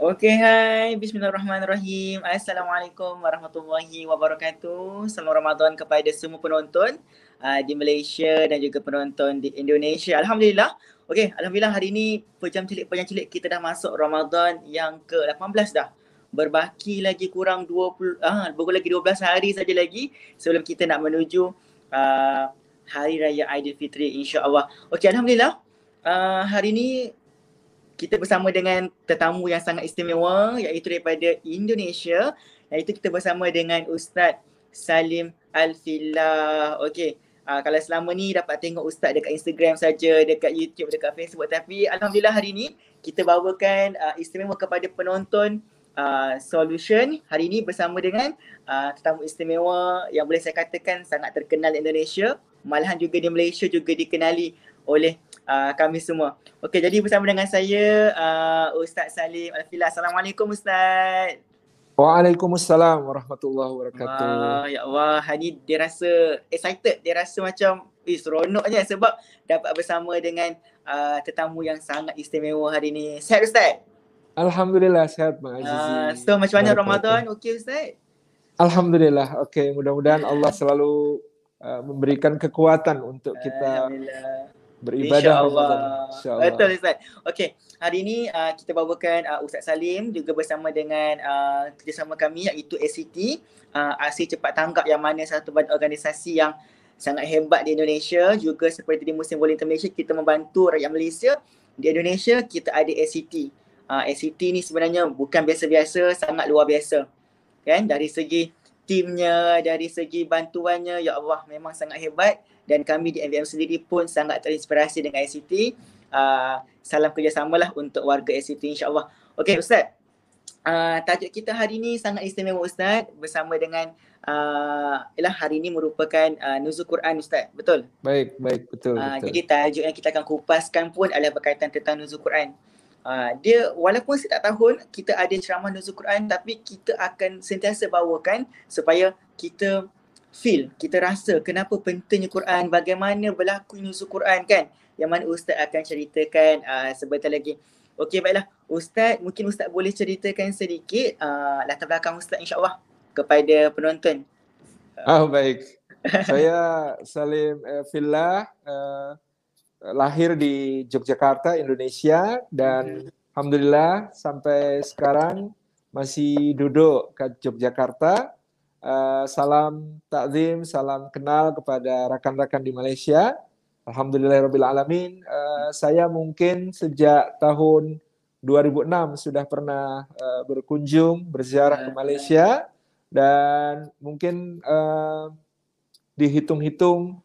Okey, hai. Bismillahirrahmanirrahim. Assalamualaikum warahmatullahi wabarakatuh. Selamat Ramadan kepada semua penonton uh, di Malaysia dan juga penonton di Indonesia. Alhamdulillah. Okey, Alhamdulillah hari ini pejam cilik-pejam cilik kita dah masuk Ramadan yang ke-18 dah. Berbaki lagi kurang 20, ah, uh, lagi 12 hari saja lagi sebelum kita nak menuju uh, Hari Raya Aidilfitri insya-Allah. Okey, Alhamdulillah. Uh, hari ini kita bersama dengan tetamu yang sangat istimewa iaitu daripada Indonesia iaitu kita bersama dengan Ustaz Salim Alfillah. Okey. Uh, kalau selama ni dapat tengok Ustaz dekat Instagram saja, dekat YouTube, dekat Facebook tapi alhamdulillah hari ni kita bawakan uh, istimewa kepada penonton uh, Solution hari ini bersama dengan uh, tetamu istimewa yang boleh saya katakan sangat terkenal di Indonesia, malahan juga di Malaysia juga dikenali oleh uh, kami semua. Okey, jadi bersama dengan saya uh, Ustaz Salim Alfila. Assalamualaikum Ustaz. Waalaikumsalam warahmatullahi wabarakatuh. Wah, ya Allah, hari dia rasa excited, dia rasa macam eh seronoknya sebab dapat bersama dengan uh, tetamu yang sangat istimewa hari ini. Sehat Ustaz? Alhamdulillah sehat Mak Azizi. Uh, so macam mana Ramadan? Okey Ustaz? Alhamdulillah. Okey, mudah-mudahan Allah selalu uh, memberikan kekuatan untuk kita beribadah insya-Allah. Insya-Allah. Betul Ustaz. Okey, hari ini uh, kita bawakan uh, Ustaz Salim juga bersama dengan uh, kerjasama kami iaitu ACT, uh, Aksi Cepat Tanggap yang mana satu badan organisasi yang sangat hebat di Indonesia juga seperti di Muslim Volunteer Malaysia kita membantu rakyat Malaysia di Indonesia kita ada ACT. Uh, ACT ni sebenarnya bukan biasa-biasa, sangat luar biasa. Kan dari segi timnya, dari segi bantuannya, ya Allah memang sangat hebat dan kami di MVM sendiri pun sangat terinspirasi dengan ICT. Uh, salam kerjasama lah untuk warga ICT insyaAllah. Okey Ustaz, uh, tajuk kita hari ini sangat istimewa Ustaz bersama dengan uh, ialah hari ini merupakan uh, Nuzul Quran Ustaz, betul? Baik, baik, betul, uh, betul. Jadi tajuk yang kita akan kupaskan pun adalah berkaitan tentang Nuzul Quran. Uh, dia walaupun setiap tahun kita ada ceramah Nuzul Quran tapi kita akan sentiasa bawakan supaya kita feel, kita rasa kenapa pentingnya Quran, bagaimana berlaku nuzul Quran kan yang mana Ustaz akan ceritakan uh, sebentar lagi. Okey baiklah, Ustaz mungkin Ustaz boleh ceritakan sedikit uh, latar belakang Ustaz insyaAllah kepada penonton. Ah oh, baik. Saya Salim uh, Fillah, uh, lahir di Yogyakarta, Indonesia dan hmm. Alhamdulillah sampai sekarang masih duduk ke Yogyakarta Uh, salam takzim, salam kenal kepada rakan-rakan di Malaysia. Alhamdulillahirrahmanirrahim. Uh, saya mungkin sejak tahun 2006 sudah pernah uh, berkunjung, berziarah ke Malaysia dan mungkin uh, dihitung-hitung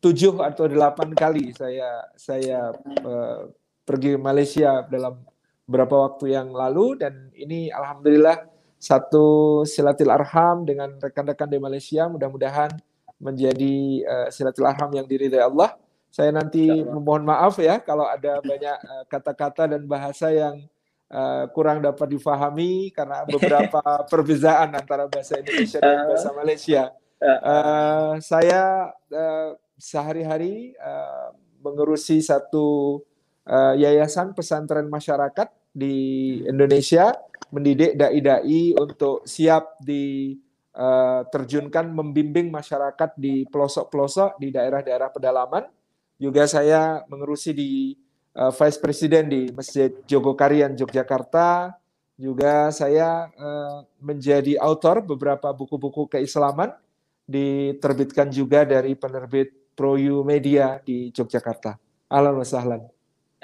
tujuh atau delapan kali saya saya uh, pergi ke Malaysia dalam beberapa waktu yang lalu dan ini alhamdulillah satu silatul arham dengan rekan-rekan di Malaysia mudah-mudahan menjadi uh, silatul arham yang diridai Allah. Saya nanti memohon maaf ya kalau ada banyak uh, kata-kata dan bahasa yang uh, kurang dapat difahami karena beberapa perbezaan antara bahasa Indonesia dan bahasa Malaysia. Uh, saya uh, sehari-hari uh, mengurusi satu uh, yayasan pesantren masyarakat di Indonesia mendidik dai-dai untuk siap diterjunkan uh, membimbing masyarakat di pelosok-pelosok di daerah-daerah pedalaman. Juga saya mengurusi di uh, Vice President di Masjid Jogokarian Yogyakarta. Juga saya uh, menjadi autor beberapa buku-buku keislaman diterbitkan juga dari penerbit Proyu Media di Yogyakarta. Sahlan.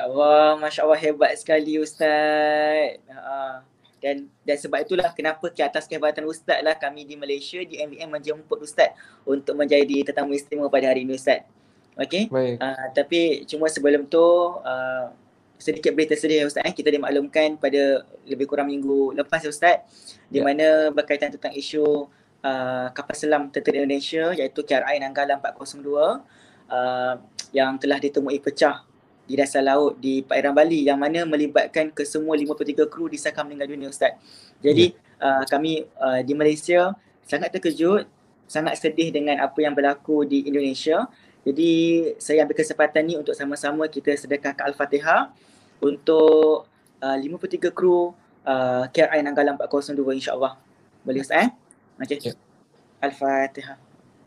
Ya Allah, Masya Allah hebat sekali Ustaz. Uh, dan dan sebab itulah kenapa ke atas kehebatan ustaz lah kami di Malaysia di MVM menjemput ustaz untuk menjadi tetamu istimewa pada hari ini ustaz. Okey. Uh, tapi cuma sebelum tu uh, sedikit berita sedih ustaz eh kita dimaklumkan pada lebih kurang minggu lepas ustaz di ya. mana berkaitan tentang isu uh, kapal selam tentera Indonesia iaitu KRI Nanggala 402 uh, yang telah ditemui pecah di dasar laut di perairan Bali yang mana melibatkan ke semua 53 kru disahkan meninggal dunia Ustaz. Jadi yeah. uh, kami uh, di Malaysia sangat terkejut, sangat sedih dengan apa yang berlaku di Indonesia. Jadi saya ambil kesempatan ni untuk sama-sama kita sedekahkan Al-Fatihah untuk uh, 53 kru uh, KRI Nanggala 402 insyaAllah. Boleh Ustaz eh? Okey. Ya. Al-Fatihah.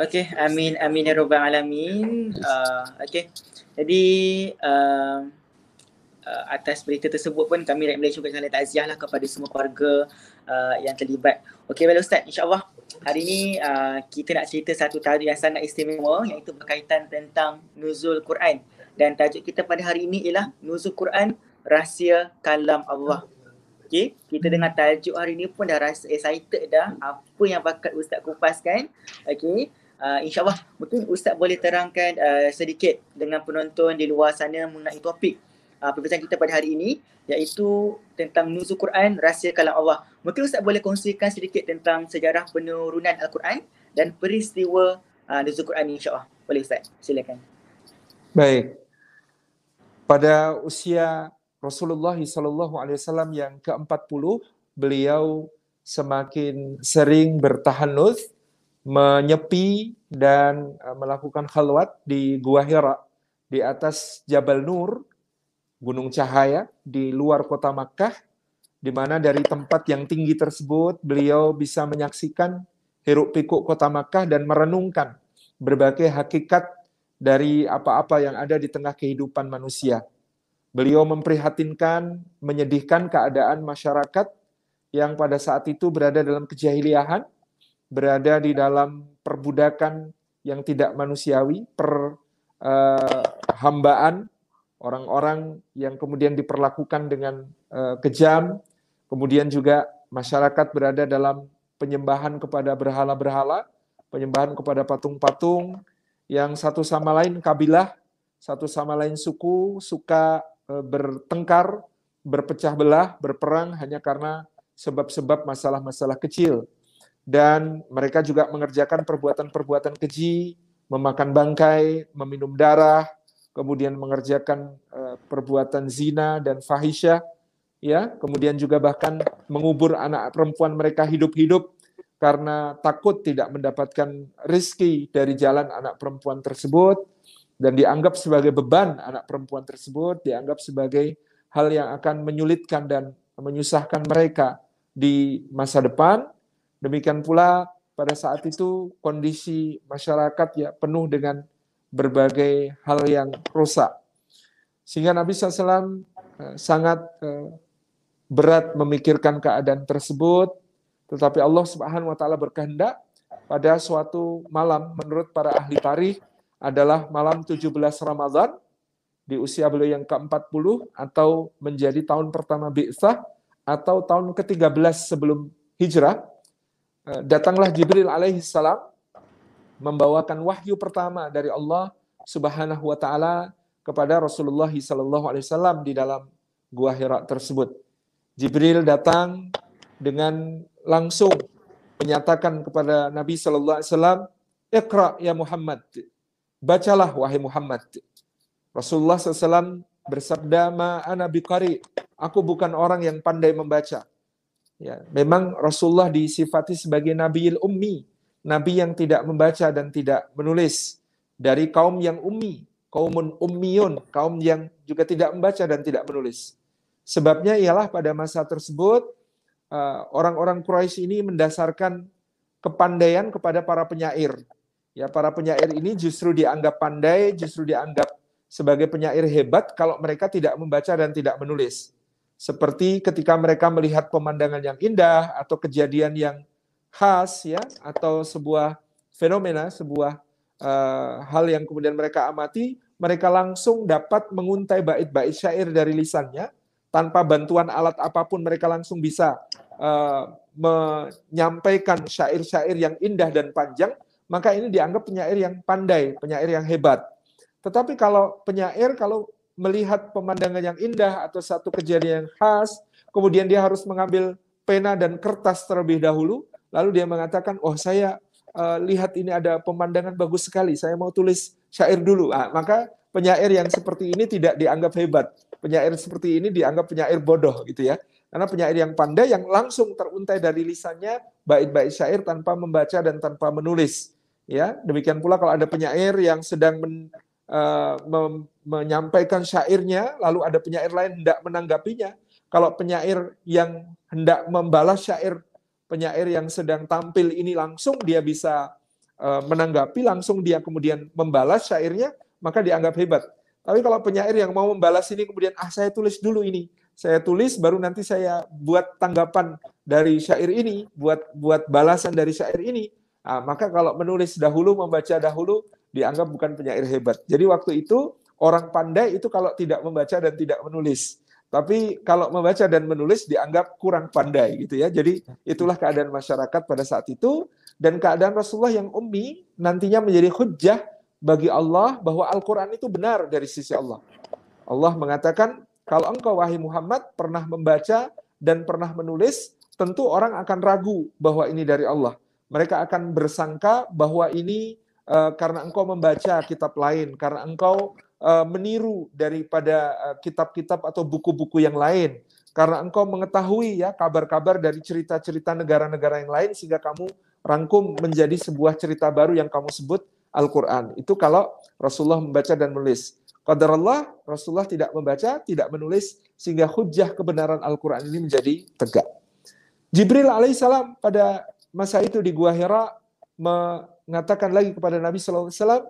Okey, amin amin ya rabbal alamin. Uh, okey. Jadi uh, uh, atas berita tersebut pun kami Rakyat Malaysia ucapkan takziah lah kepada semua keluarga uh, yang terlibat. Okey, baik Ustaz, insya-Allah hari ini uh, kita nak cerita satu tajuk yang sangat istimewa iaitu berkaitan tentang nuzul Quran. Dan tajuk kita pada hari ini ialah nuzul Quran rahsia kalam Allah. Okey, kita dengar tajuk hari ini pun dah rasa excited dah apa yang bakat Ustaz kupaskan. Okey, uh, insyaAllah mungkin Ustaz boleh terangkan uh, sedikit dengan penonton di luar sana mengenai topik uh, perbincangan kita pada hari ini iaitu tentang nuzul Quran, rahsia kalam Allah. Mungkin Ustaz boleh kongsikan sedikit tentang sejarah penurunan Al-Quran dan peristiwa uh, nuzul Quran insyaAllah. Boleh Ustaz, silakan. Baik. Pada usia Rasulullah SAW yang ke-40, beliau semakin sering bertahannuth, menyepi dan uh, melakukan khalwat di Gua Hira di atas Jabal Nur, Gunung Cahaya di luar kota Makkah, di mana dari tempat yang tinggi tersebut beliau bisa menyaksikan hiruk pikuk kota Makkah dan merenungkan berbagai hakikat dari apa-apa yang ada di tengah kehidupan manusia. Beliau memprihatinkan, menyedihkan keadaan masyarakat yang pada saat itu berada dalam kejahiliahan, berada di dalam perbudakan yang tidak manusiawi, perhambaan orang-orang yang kemudian diperlakukan dengan uh, kejam, kemudian juga masyarakat berada dalam penyembahan kepada berhala-berhala, penyembahan kepada patung-patung yang satu sama lain kabilah, satu sama lain suku suka uh, bertengkar, berpecah belah, berperang hanya karena sebab-sebab masalah-masalah kecil dan mereka juga mengerjakan perbuatan-perbuatan keji, memakan bangkai, meminum darah, kemudian mengerjakan uh, perbuatan zina dan fahisyah, ya, kemudian juga bahkan mengubur anak perempuan mereka hidup-hidup karena takut tidak mendapatkan rizki dari jalan anak perempuan tersebut dan dianggap sebagai beban anak perempuan tersebut, dianggap sebagai hal yang akan menyulitkan dan menyusahkan mereka di masa depan Demikian pula pada saat itu kondisi masyarakat ya penuh dengan berbagai hal yang rusak. Sehingga Nabi SAW eh, sangat eh, berat memikirkan keadaan tersebut, tetapi Allah Subhanahu wa taala berkehendak pada suatu malam menurut para ahli tarikh adalah malam 17 Ramadan di usia beliau yang ke-40 atau menjadi tahun pertama Bi'tsah atau tahun ke-13 sebelum hijrah datanglah Jibril alaihi salam membawakan wahyu pertama dari Allah Subhanahu wa taala kepada Rasulullah sallallahu alaihi wasallam di dalam gua Hira tersebut. Jibril datang dengan langsung menyatakan kepada Nabi sallallahu alaihi wasallam, "Iqra ya Muhammad." Bacalah wahai Muhammad. Rasulullah SAW bersabda, "Ma ana biqari." Aku bukan orang yang pandai membaca. Ya, memang Rasulullah disifati sebagai Nabi ummi, nabi yang tidak membaca dan tidak menulis dari kaum yang ummi, kaumun ummiyun, kaum yang juga tidak membaca dan tidak menulis. Sebabnya ialah pada masa tersebut uh, orang-orang Quraisy ini mendasarkan kepandaian kepada para penyair. Ya, para penyair ini justru dianggap pandai, justru dianggap sebagai penyair hebat kalau mereka tidak membaca dan tidak menulis seperti ketika mereka melihat pemandangan yang indah atau kejadian yang khas ya atau sebuah fenomena, sebuah uh, hal yang kemudian mereka amati, mereka langsung dapat menguntai bait-bait syair dari lisannya tanpa bantuan alat apa pun mereka langsung bisa uh, menyampaikan syair-syair yang indah dan panjang, maka ini dianggap penyair yang pandai, penyair yang hebat. Tetapi kalau penyair kalau melihat pemandangan yang indah atau satu kejadian yang khas, kemudian dia harus mengambil pena dan kertas terlebih dahulu, lalu dia mengatakan, "Oh, saya uh, lihat ini ada pemandangan bagus sekali, saya mau tulis syair dulu. Nah, maka penyair yang seperti ini tidak dianggap hebat. Penyair seperti ini dianggap penyair bodoh gitu ya. Karena penyair yang pandai yang langsung teruntai dari lisannya bait-bait syair tanpa membaca dan tanpa menulis. Ya, demikian pula kalau ada penyair yang sedang men, uh, menyampaikan syairnya, lalu ada penyair lain hendak menanggapinya. Kalau penyair yang hendak membalas syair penyair yang sedang tampil ini langsung dia bisa uh, menanggapi, langsung dia kemudian membalas syairnya, maka dianggap hebat. Tapi kalau penyair yang mau membalas ini kemudian ah saya tulis dulu ini, saya tulis baru nanti saya buat tanggapan dari syair ini, buat buat balasan dari syair ini. Nah, maka kalau menulis dahulu, membaca dahulu, dianggap bukan penyair hebat. Jadi waktu itu orang pandai itu kalau tidak membaca dan tidak menulis. Tapi kalau membaca dan menulis dianggap kurang pandai gitu ya. Jadi itulah keadaan masyarakat pada saat itu dan keadaan Rasulullah yang ummi nantinya menjadi hujjah bagi Allah bahwa Al-Qur'an itu benar dari sisi Allah. Allah mengatakan kalau engkau wahai Muhammad pernah membaca dan pernah menulis, tentu orang akan ragu bahwa ini dari Allah. Mereka akan bersangka bahwa ini uh, karena engkau membaca kitab lain, karena engkau uh, meniru daripada uh, kitab-kitab atau buku-buku yang lain karena engkau mengetahui ya kabar-kabar dari cerita-cerita negara-negara yang lain sehingga kamu rangkum menjadi sebuah cerita baru yang kamu sebut Al-Qur'an. Itu kalau Rasulullah membaca dan menulis. Qadar Allah, Rasulullah tidak membaca, tidak menulis sehingga hujah kebenaran Al-Qur'an ini menjadi tegak. Jibril alaihissalam pada masa itu di Gua Hira mengatakan lagi kepada Nabi wasallam,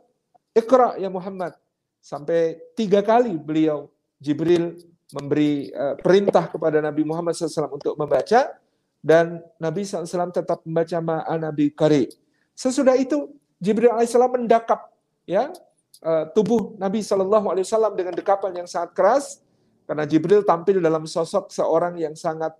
"Iqra ya Muhammad." Sampai tiga kali beliau Jibril memberi uh, perintah kepada Nabi Muhammad SAW untuk membaca dan Nabi SAW tetap membaca ma'al Nabi Kari. Sesudah itu Jibril AS mendakap ya uh, tubuh Nabi SAW dengan dekapan yang sangat keras karena Jibril tampil dalam sosok seorang yang sangat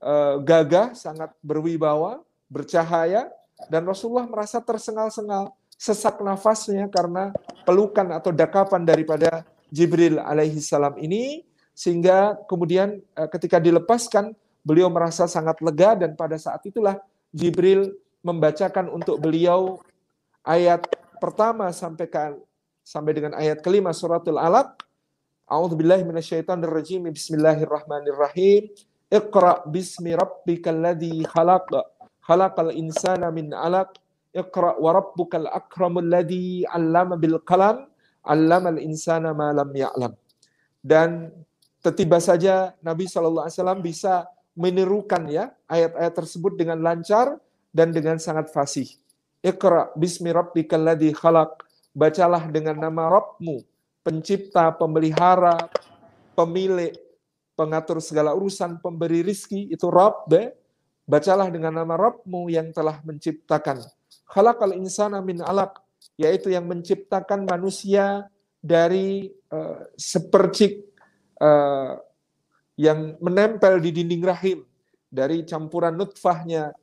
uh, gagah, sangat berwibawa, bercahaya dan Rasulullah merasa tersengal-sengal sesak nafasnya karena pelukan atau dakapan daripada Jibril alaihi salam ini sehingga kemudian eh, ketika dilepaskan beliau merasa sangat lega dan pada saat itulah Jibril membacakan untuk beliau ayat pertama sampai ke sampai dengan ayat kelima suratul alaq. A'udzubillahi minasyaitonirrajim. Bismillahirrahmanirrahim. Iqra bismi rabbikal ladzi khalaq khalaqal insana min 'alaq Iqra wa rabbukal akramul ladzi 'allama bil qalam 'allamal insana ma lam ya'lam. Dan tiba saja Nabi wasallam bisa menirukan ya ayat-ayat tersebut dengan lancar dan dengan sangat fasih. Iqra bismi rabbikal ladzi khalaq. Bacalah dengan nama Rabbmu, pencipta, pemelihara, pemilik, pengatur segala urusan, pemberi rizki, itu Rabb. Bacalah dengan nama Rabbmu yang telah menciptakan khalaqal insana min alaq yaitu yang menciptakan manusia dari uh, sepercik uh, yang menempel di dinding rahim dari campuran nutfahnya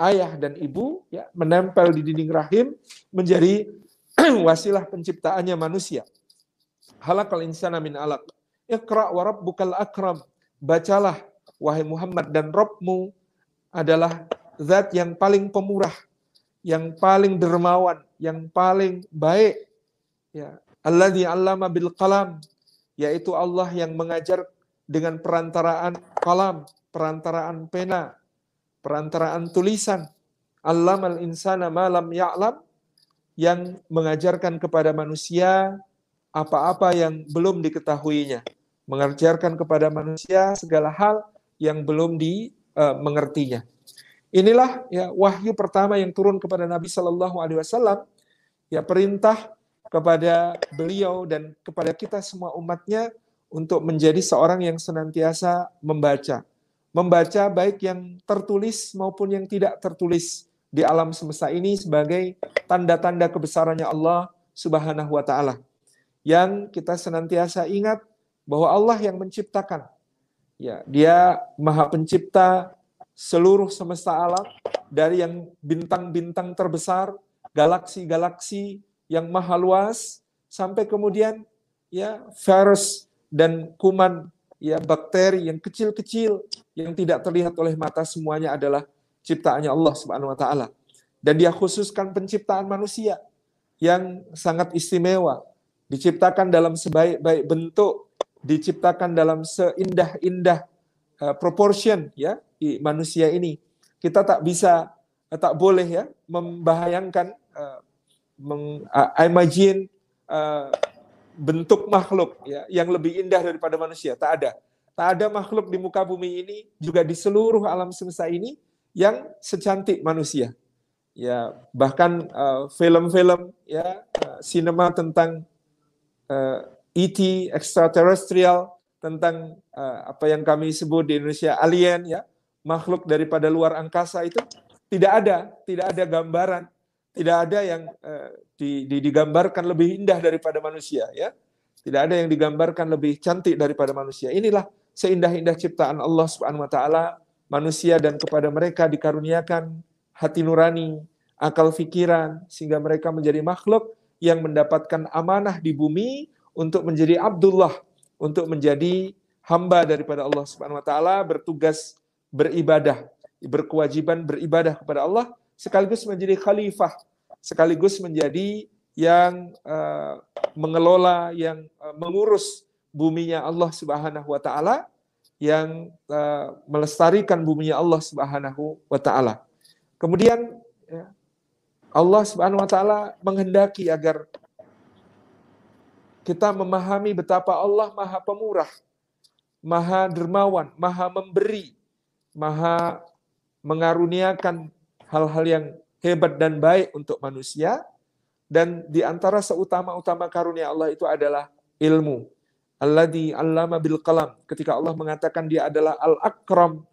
ayah dan ibu ya menempel di dinding rahim menjadi wasilah penciptaannya manusia. Halakal insana min alaq. Iqra wa rabbukal akram. Bacalah wahai Muhammad dan Rabbmu adalah zat yang paling pemurah yang paling dermawan, yang paling baik. Ya, Alladzi 'allama bil qalam, yaitu Allah yang mengajar dengan perantaraan kalam, perantaraan pena, perantaraan tulisan. Allamal insana malam ya'lam yang mengajarkan kepada manusia apa-apa yang belum diketahuinya, mengajarkan kepada manusia segala hal yang belum dimengertinya. Uh, Inilah ya wahyu pertama yang turun kepada Nabi Shallallahu Alaihi Wasallam, ya perintah kepada beliau dan kepada kita semua umatnya untuk menjadi seorang yang senantiasa membaca, membaca baik yang tertulis maupun yang tidak tertulis, di alam semesta ini sebagai tanda-tanda kebesarannya Allah Subhanahu wa taala. Yang kita senantiasa ingat bahwa Allah yang menciptakan. Ya, dia Maha Pencipta seluruh semesta alam dari yang bintang-bintang terbesar, galaksi-galaksi yang maha luas sampai kemudian ya virus dan kuman ya bakteri yang kecil-kecil yang tidak terlihat oleh mata semuanya adalah ciptaannya Allah Subhanahu wa taala. Dan dia khususkan penciptaan manusia yang sangat istimewa, diciptakan dalam sebaik-baik bentuk, diciptakan dalam seindah-indah uh, proportion ya manusia ini. Kita tak bisa uh, tak boleh ya membayangkan uh, meng, uh, imagine uh, bentuk makhluk ya yang lebih indah daripada manusia. Tak ada. Tak ada makhluk di muka bumi ini juga di seluruh alam semesta ini yang secantik manusia. Ya bahkan uh, film-film ya uh, sinema tentang uh, ET extraterrestrial tentang uh, apa yang kami sebut di Indonesia alien ya makhluk daripada luar angkasa itu tidak ada tidak ada gambaran tidak ada yang uh, di, di, digambarkan lebih indah daripada manusia ya. Tidak ada yang digambarkan lebih cantik daripada manusia. Inilah seindah-indah ciptaan Allah Subhanahu wa taala. Manusia dan kepada mereka dikaruniakan hati nurani akal fikiran sehingga mereka menjadi makhluk yang mendapatkan amanah di bumi untuk menjadi Abdullah untuk menjadi hamba daripada Allah Subhanahu wa taala bertugas beribadah berkewajiban beribadah kepada Allah sekaligus menjadi khalifah sekaligus menjadi yang uh, mengelola, yang uh, mengurus buminya Allah Subhanahu wa taala, yang uh, melestarikan buminya Allah Subhanahu wa taala. Kemudian ya, Allah Subhanahu wa taala menghendaki agar kita memahami betapa Allah Maha Pemurah, Maha Dermawan, Maha Memberi, Maha mengaruniakan hal-hal yang hebat dan baik untuk manusia dan di antara seutama-utama karunia Allah itu adalah ilmu. Alladzi 'allama bil qalam. Ketika Allah mengatakan dia adalah al-akram,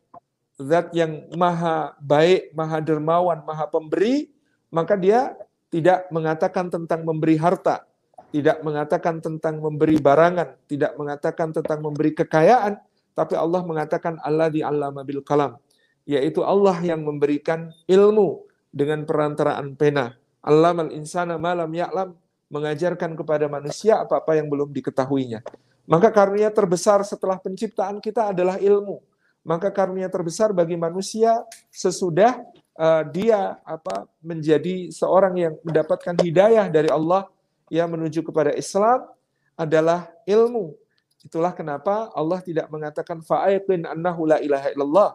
zat yang maha baik, maha dermawan, maha pemberi, maka dia tidak mengatakan tentang memberi harta, tidak mengatakan tentang memberi barangan, tidak mengatakan tentang memberi kekayaan, tapi Allah mengatakan alladzi 'allama bil qalam, yaitu Allah yang memberikan ilmu dengan perantaraan pena. Allamal insana malam ya'lam mengajarkan kepada manusia apa-apa yang belum diketahuinya. Maka karunia terbesar setelah penciptaan kita adalah ilmu. Maka karunia terbesar bagi manusia sesudah uh, dia apa menjadi seorang yang mendapatkan hidayah dari Allah yang menuju kepada Islam adalah ilmu. Itulah kenapa Allah tidak mengatakan fa'aiqin annahu la ilaha illallah.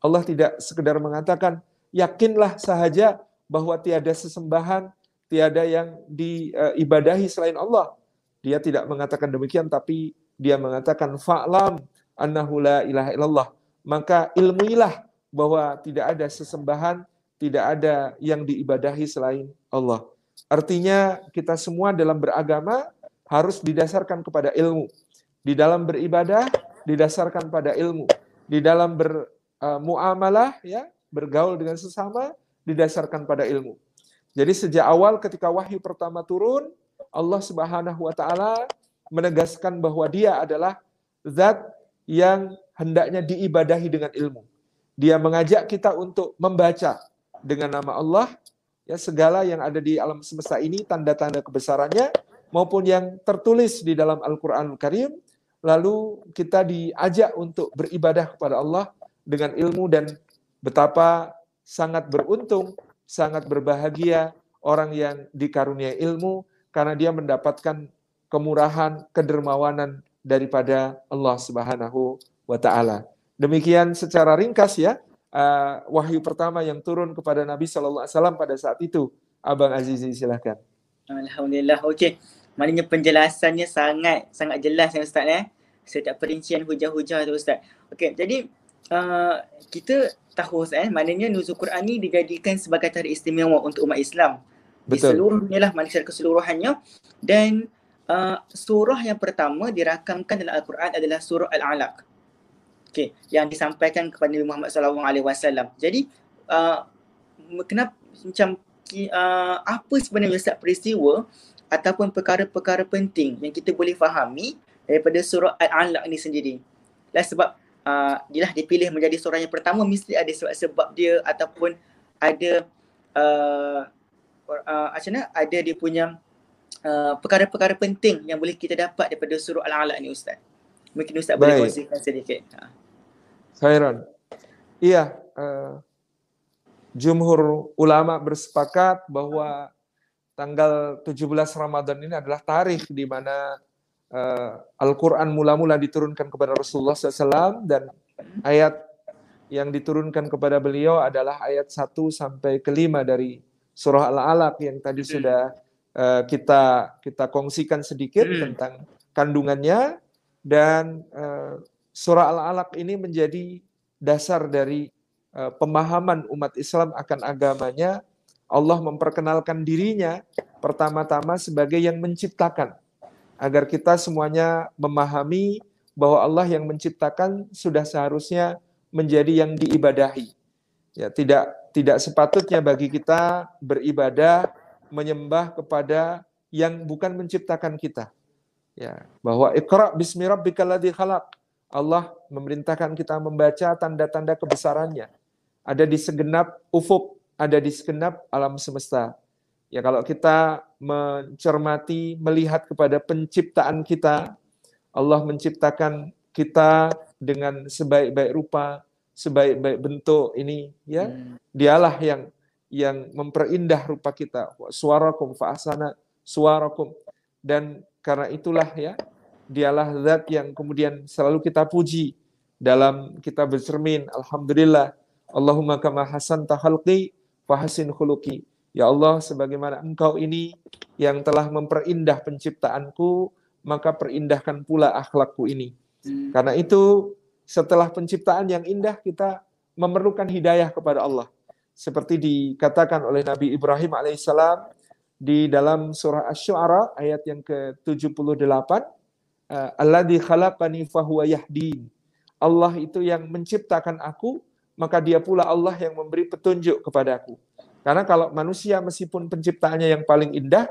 Allah tidak sekedar mengatakan yakinlah sahaja bahwa tiada sesembahan, tiada yang diibadahi selain Allah. Dia tidak mengatakan demikian, tapi dia mengatakan fa'lam annahu la ilaha illallah. Maka ilmuilah bahwa tidak ada sesembahan, tidak ada yang diibadahi selain Allah. Artinya kita semua dalam beragama harus didasarkan kepada ilmu. Di dalam beribadah didasarkan pada ilmu. Di dalam bermuamalah ya bergaul dengan sesama didasarkan pada ilmu. Jadi sejak awal ketika wahyu pertama turun, Allah Subhanahu wa taala menegaskan bahwa dia adalah zat yang hendaknya diibadahi dengan ilmu. Dia mengajak kita untuk membaca dengan nama Allah ya segala yang ada di alam semesta ini tanda-tanda kebesarannya maupun yang tertulis di dalam Al-Qur'an Al Karim lalu kita diajak untuk beribadah kepada Allah dengan ilmu dan betapa sangat beruntung, sangat berbahagia orang yang dikarunia ilmu karena dia mendapatkan kemurahan, kedermawanan daripada Allah Subhanahu wa taala. Demikian secara ringkas ya uh, wahyu pertama yang turun kepada Nabi sallallahu alaihi wasallam pada saat itu. Abang Azizi silakan. Alhamdulillah. Okey. Maknanya penjelasannya sangat sangat jelas ya Ustaz eh. Setiap perincian hujah-hujah tu Ustaz. Okey, jadi uh, kita tahu eh maknanya nuzul Quran ni dijadikan sebagai tarikh istimewa untuk umat Islam Betul. di seluruh lah manusia keseluruhannya dan uh, surah yang pertama dirakamkan dalam Al-Quran adalah surah Al-Alaq. Okey, yang disampaikan kepada Nabi Muhammad sallallahu alaihi wasallam. Jadi uh, kenapa macam uh, apa sebenarnya Ustaz peristiwa ataupun perkara-perkara penting yang kita boleh fahami daripada surah Al-Alaq ni sendiri. Lah sebab uh, dia lah dipilih menjadi surah yang pertama mesti ada sebab-sebab dia ataupun ada uh, uh, macam mana ada dia punya uh, perkara-perkara penting yang boleh kita dapat daripada surah Al-Alaq ni Ustaz. Mungkin Ustaz Baik. boleh kongsikan sedikit. Ha. Khairan. Iya, uh, jumhur ulama bersepakat bahwa tanggal 17 Ramadan ini adalah tarikh di mana uh, Al-Quran mula-mula diturunkan kepada Rasulullah SAW dan ayat yang diturunkan kepada beliau adalah ayat 1 sampai ke 5 dari surah Al-Alaq yang tadi sudah uh, kita kita kongsikan sedikit hmm. tentang kandungannya dan uh, surah Al-Alaq ini menjadi dasar dari uh, pemahaman umat Islam akan agamanya Allah memperkenalkan dirinya pertama-tama sebagai yang menciptakan agar kita semuanya memahami bahwa Allah yang menciptakan sudah seharusnya menjadi yang diibadahi. Ya, tidak tidak sepatutnya bagi kita beribadah menyembah kepada yang bukan menciptakan kita. Ya, bahwa Iqra bismi rabbikal ladzi khalaq. Allah memerintahkan kita membaca tanda-tanda kebesarannya. Ada di segenap ufuk ada di segenap alam semesta. Ya kalau kita mencermati, melihat kepada penciptaan kita, Allah menciptakan kita dengan sebaik-baik rupa, sebaik-baik bentuk ini ya. Hmm. Dialah yang yang memperindah rupa kita. Suarakum fa'asana suarakum. Dan karena itulah ya, dialah zat yang kemudian selalu kita puji dalam kita bercermin. Alhamdulillah. Allahumma kama hasan tahalqi fahasin khuluki. Ya Allah, sebagaimana engkau ini yang telah memperindah penciptaanku, maka perindahkan pula akhlakku ini. Hmm. Karena itu, setelah penciptaan yang indah, kita memerlukan hidayah kepada Allah. Seperti dikatakan oleh Nabi Ibrahim alaihissalam di dalam surah Asy-Syu'ara ayat yang ke-78, Alladzi khalaqani fahuwa yahdin. Allah itu yang menciptakan aku, maka dia pula Allah yang memberi petunjuk kepadaku. Karena kalau manusia meskipun penciptaannya yang paling indah,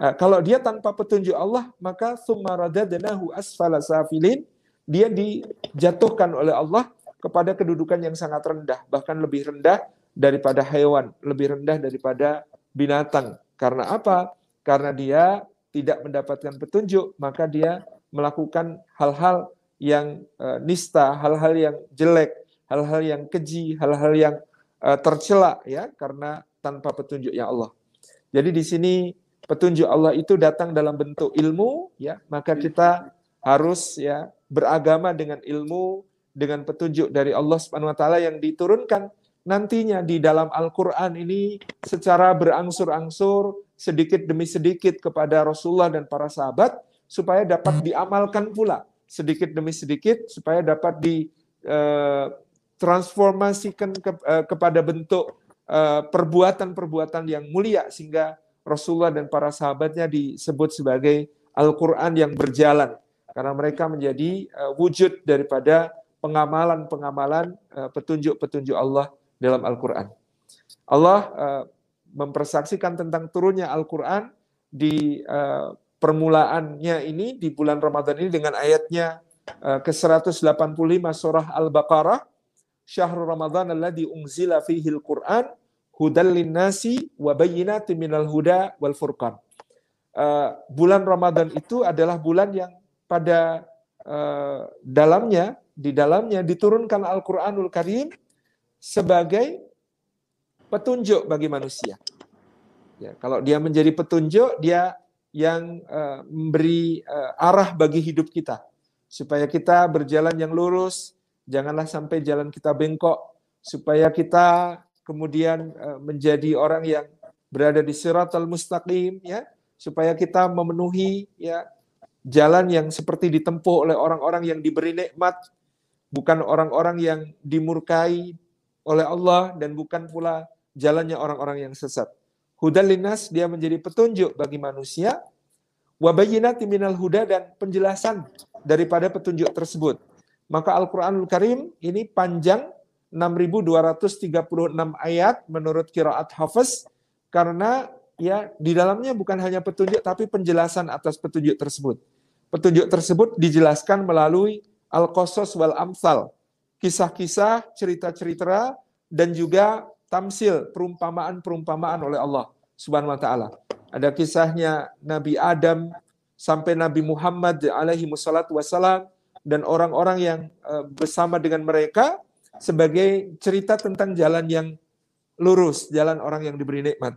eh, kalau dia tanpa petunjuk Allah, maka summaradadnahu asfala safilin, dia dijatuhkan oleh Allah kepada kedudukan yang sangat rendah, bahkan lebih rendah daripada hewan, lebih rendah daripada binatang. Karena apa? Karena dia tidak mendapatkan petunjuk, maka dia melakukan hal-hal yang uh, nista, hal-hal yang jelek, hal-hal yang keji, hal-hal yang uh, tercela ya karena tanpa petunjuk ya Allah. Jadi di sini petunjuk Allah itu datang dalam bentuk ilmu ya, maka kita harus ya beragama dengan ilmu dengan petunjuk dari Allah Subhanahu wa taala yang diturunkan nantinya di dalam Al-Qur'an ini secara berangsur-angsur sedikit demi sedikit kepada Rasulullah dan para sahabat supaya dapat diamalkan pula sedikit demi sedikit supaya dapat di uh, transformasikan ke, uh, kepada bentuk uh, perbuatan-perbuatan yang mulia sehingga Rasulullah dan para sahabatnya disebut sebagai Al-Qur'an yang berjalan karena mereka menjadi wujud daripada pengamalan-pengamalan petunjuk-petunjuk Allah dalam Al-Qur'an. Allah mempersaksikan tentang turunnya Al-Qur'an di uh, permulaannya ini di bulan Ramadan ini dengan ayatnya uh, ke-185 surah Al-Baqarah syahrul Ramadan alladhi unzila fihi al-Qur'an hudal linnasi wa bayyinatin minal huda wal furqan. Uh, bulan Ramadan itu adalah bulan yang pada uh, dalamnya di dalamnya diturunkan Al-Qur'anul Karim sebagai petunjuk bagi manusia. Ya, kalau dia menjadi petunjuk, dia yang uh, memberi uh, arah bagi hidup kita. Supaya kita berjalan yang lurus, janganlah sampai jalan kita bengkok. Supaya kita kemudian eh, menjadi orang yang berada di siratal mustaqim ya. Supaya kita memenuhi ya jalan yang seperti ditempuh oleh orang-orang yang diberi nikmat. Bukan orang-orang yang dimurkai oleh Allah dan bukan pula jalannya orang-orang yang sesat. Hudal linas dia menjadi petunjuk bagi manusia wabayinati minal huda dan penjelasan daripada petunjuk tersebut. Maka Al-Quranul Karim ini panjang 6.236 ayat menurut kiraat Hafiz karena ya di dalamnya bukan hanya petunjuk tapi penjelasan atas petunjuk tersebut. Petunjuk tersebut dijelaskan melalui al-qasas wal amsal, kisah-kisah, cerita-cerita dan juga tamsil, perumpamaan-perumpamaan oleh Allah Subhanahu wa taala. Ada kisahnya Nabi Adam sampai Nabi Muhammad alaihi wassalatu wassalam dan orang-orang yang eh, bersama dengan mereka sebagai cerita tentang jalan yang lurus, jalan orang yang diberi nikmat.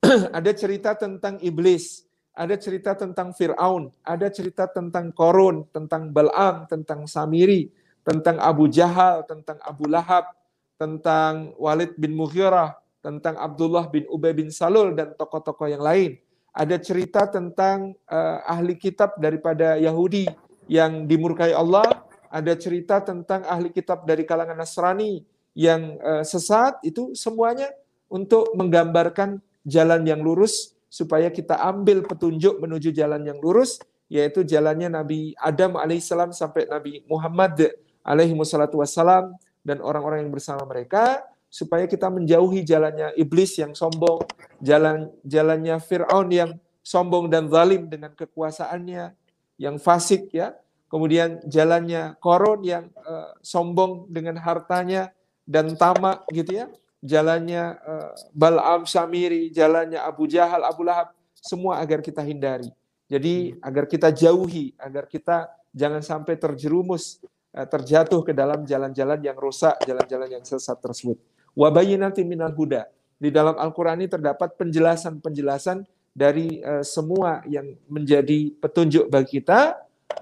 ada cerita tentang iblis, ada cerita tentang Fir'aun, ada cerita tentang Korun, tentang Bal'am, tentang Samiri, tentang Abu Jahal, tentang Abu Lahab, tentang Walid bin Mughirah, tentang Abdullah bin Ubay bin Salul, dan tokoh-tokoh yang lain. Ada cerita tentang uh, ahli kitab daripada Yahudi yang dimurkai Allah, ada cerita tentang ahli kitab dari kalangan Nasrani yang uh, sesat, itu semuanya untuk menggambarkan jalan yang lurus supaya kita ambil petunjuk menuju jalan yang lurus yaitu jalannya Nabi Adam alaihissalam sampai Nabi Muhammad alaihi wassalam dan orang-orang yang bersama mereka supaya kita menjauhi jalannya iblis yang sombong, jalan jalannya Firaun yang sombong dan zalim dengan kekuasaannya, yang fasik ya. Kemudian jalannya Korun yang uh, sombong dengan hartanya dan tamak gitu ya jalannya uh, Bal'am Samiri, jalannya Abu Jahal, Abu Lahab, semua agar kita hindari. Jadi hmm. agar kita jauhi, agar kita jangan sampai terjerumus, terjatuh ke dalam jalan-jalan yang rusak, jalan-jalan yang sesat tersebut. Wabayinati minal huda. Di dalam Al-Quran ini terdapat penjelasan-penjelasan dari uh, semua yang menjadi petunjuk bagi kita.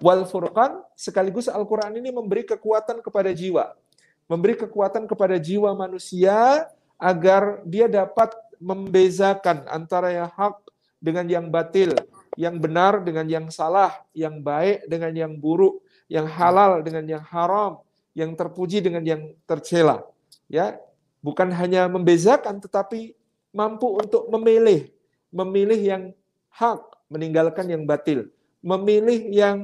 Wal furqan, sekaligus Al-Quran ini memberi kekuatan kepada jiwa memberi kekuatan kepada jiwa manusia agar dia dapat membezakan antara yang hak dengan yang batil, yang benar dengan yang salah, yang baik dengan yang buruk, yang halal dengan yang haram, yang terpuji dengan yang tercela. Ya, bukan hanya membezakan tetapi mampu untuk memilih, memilih yang hak, meninggalkan yang batil, memilih yang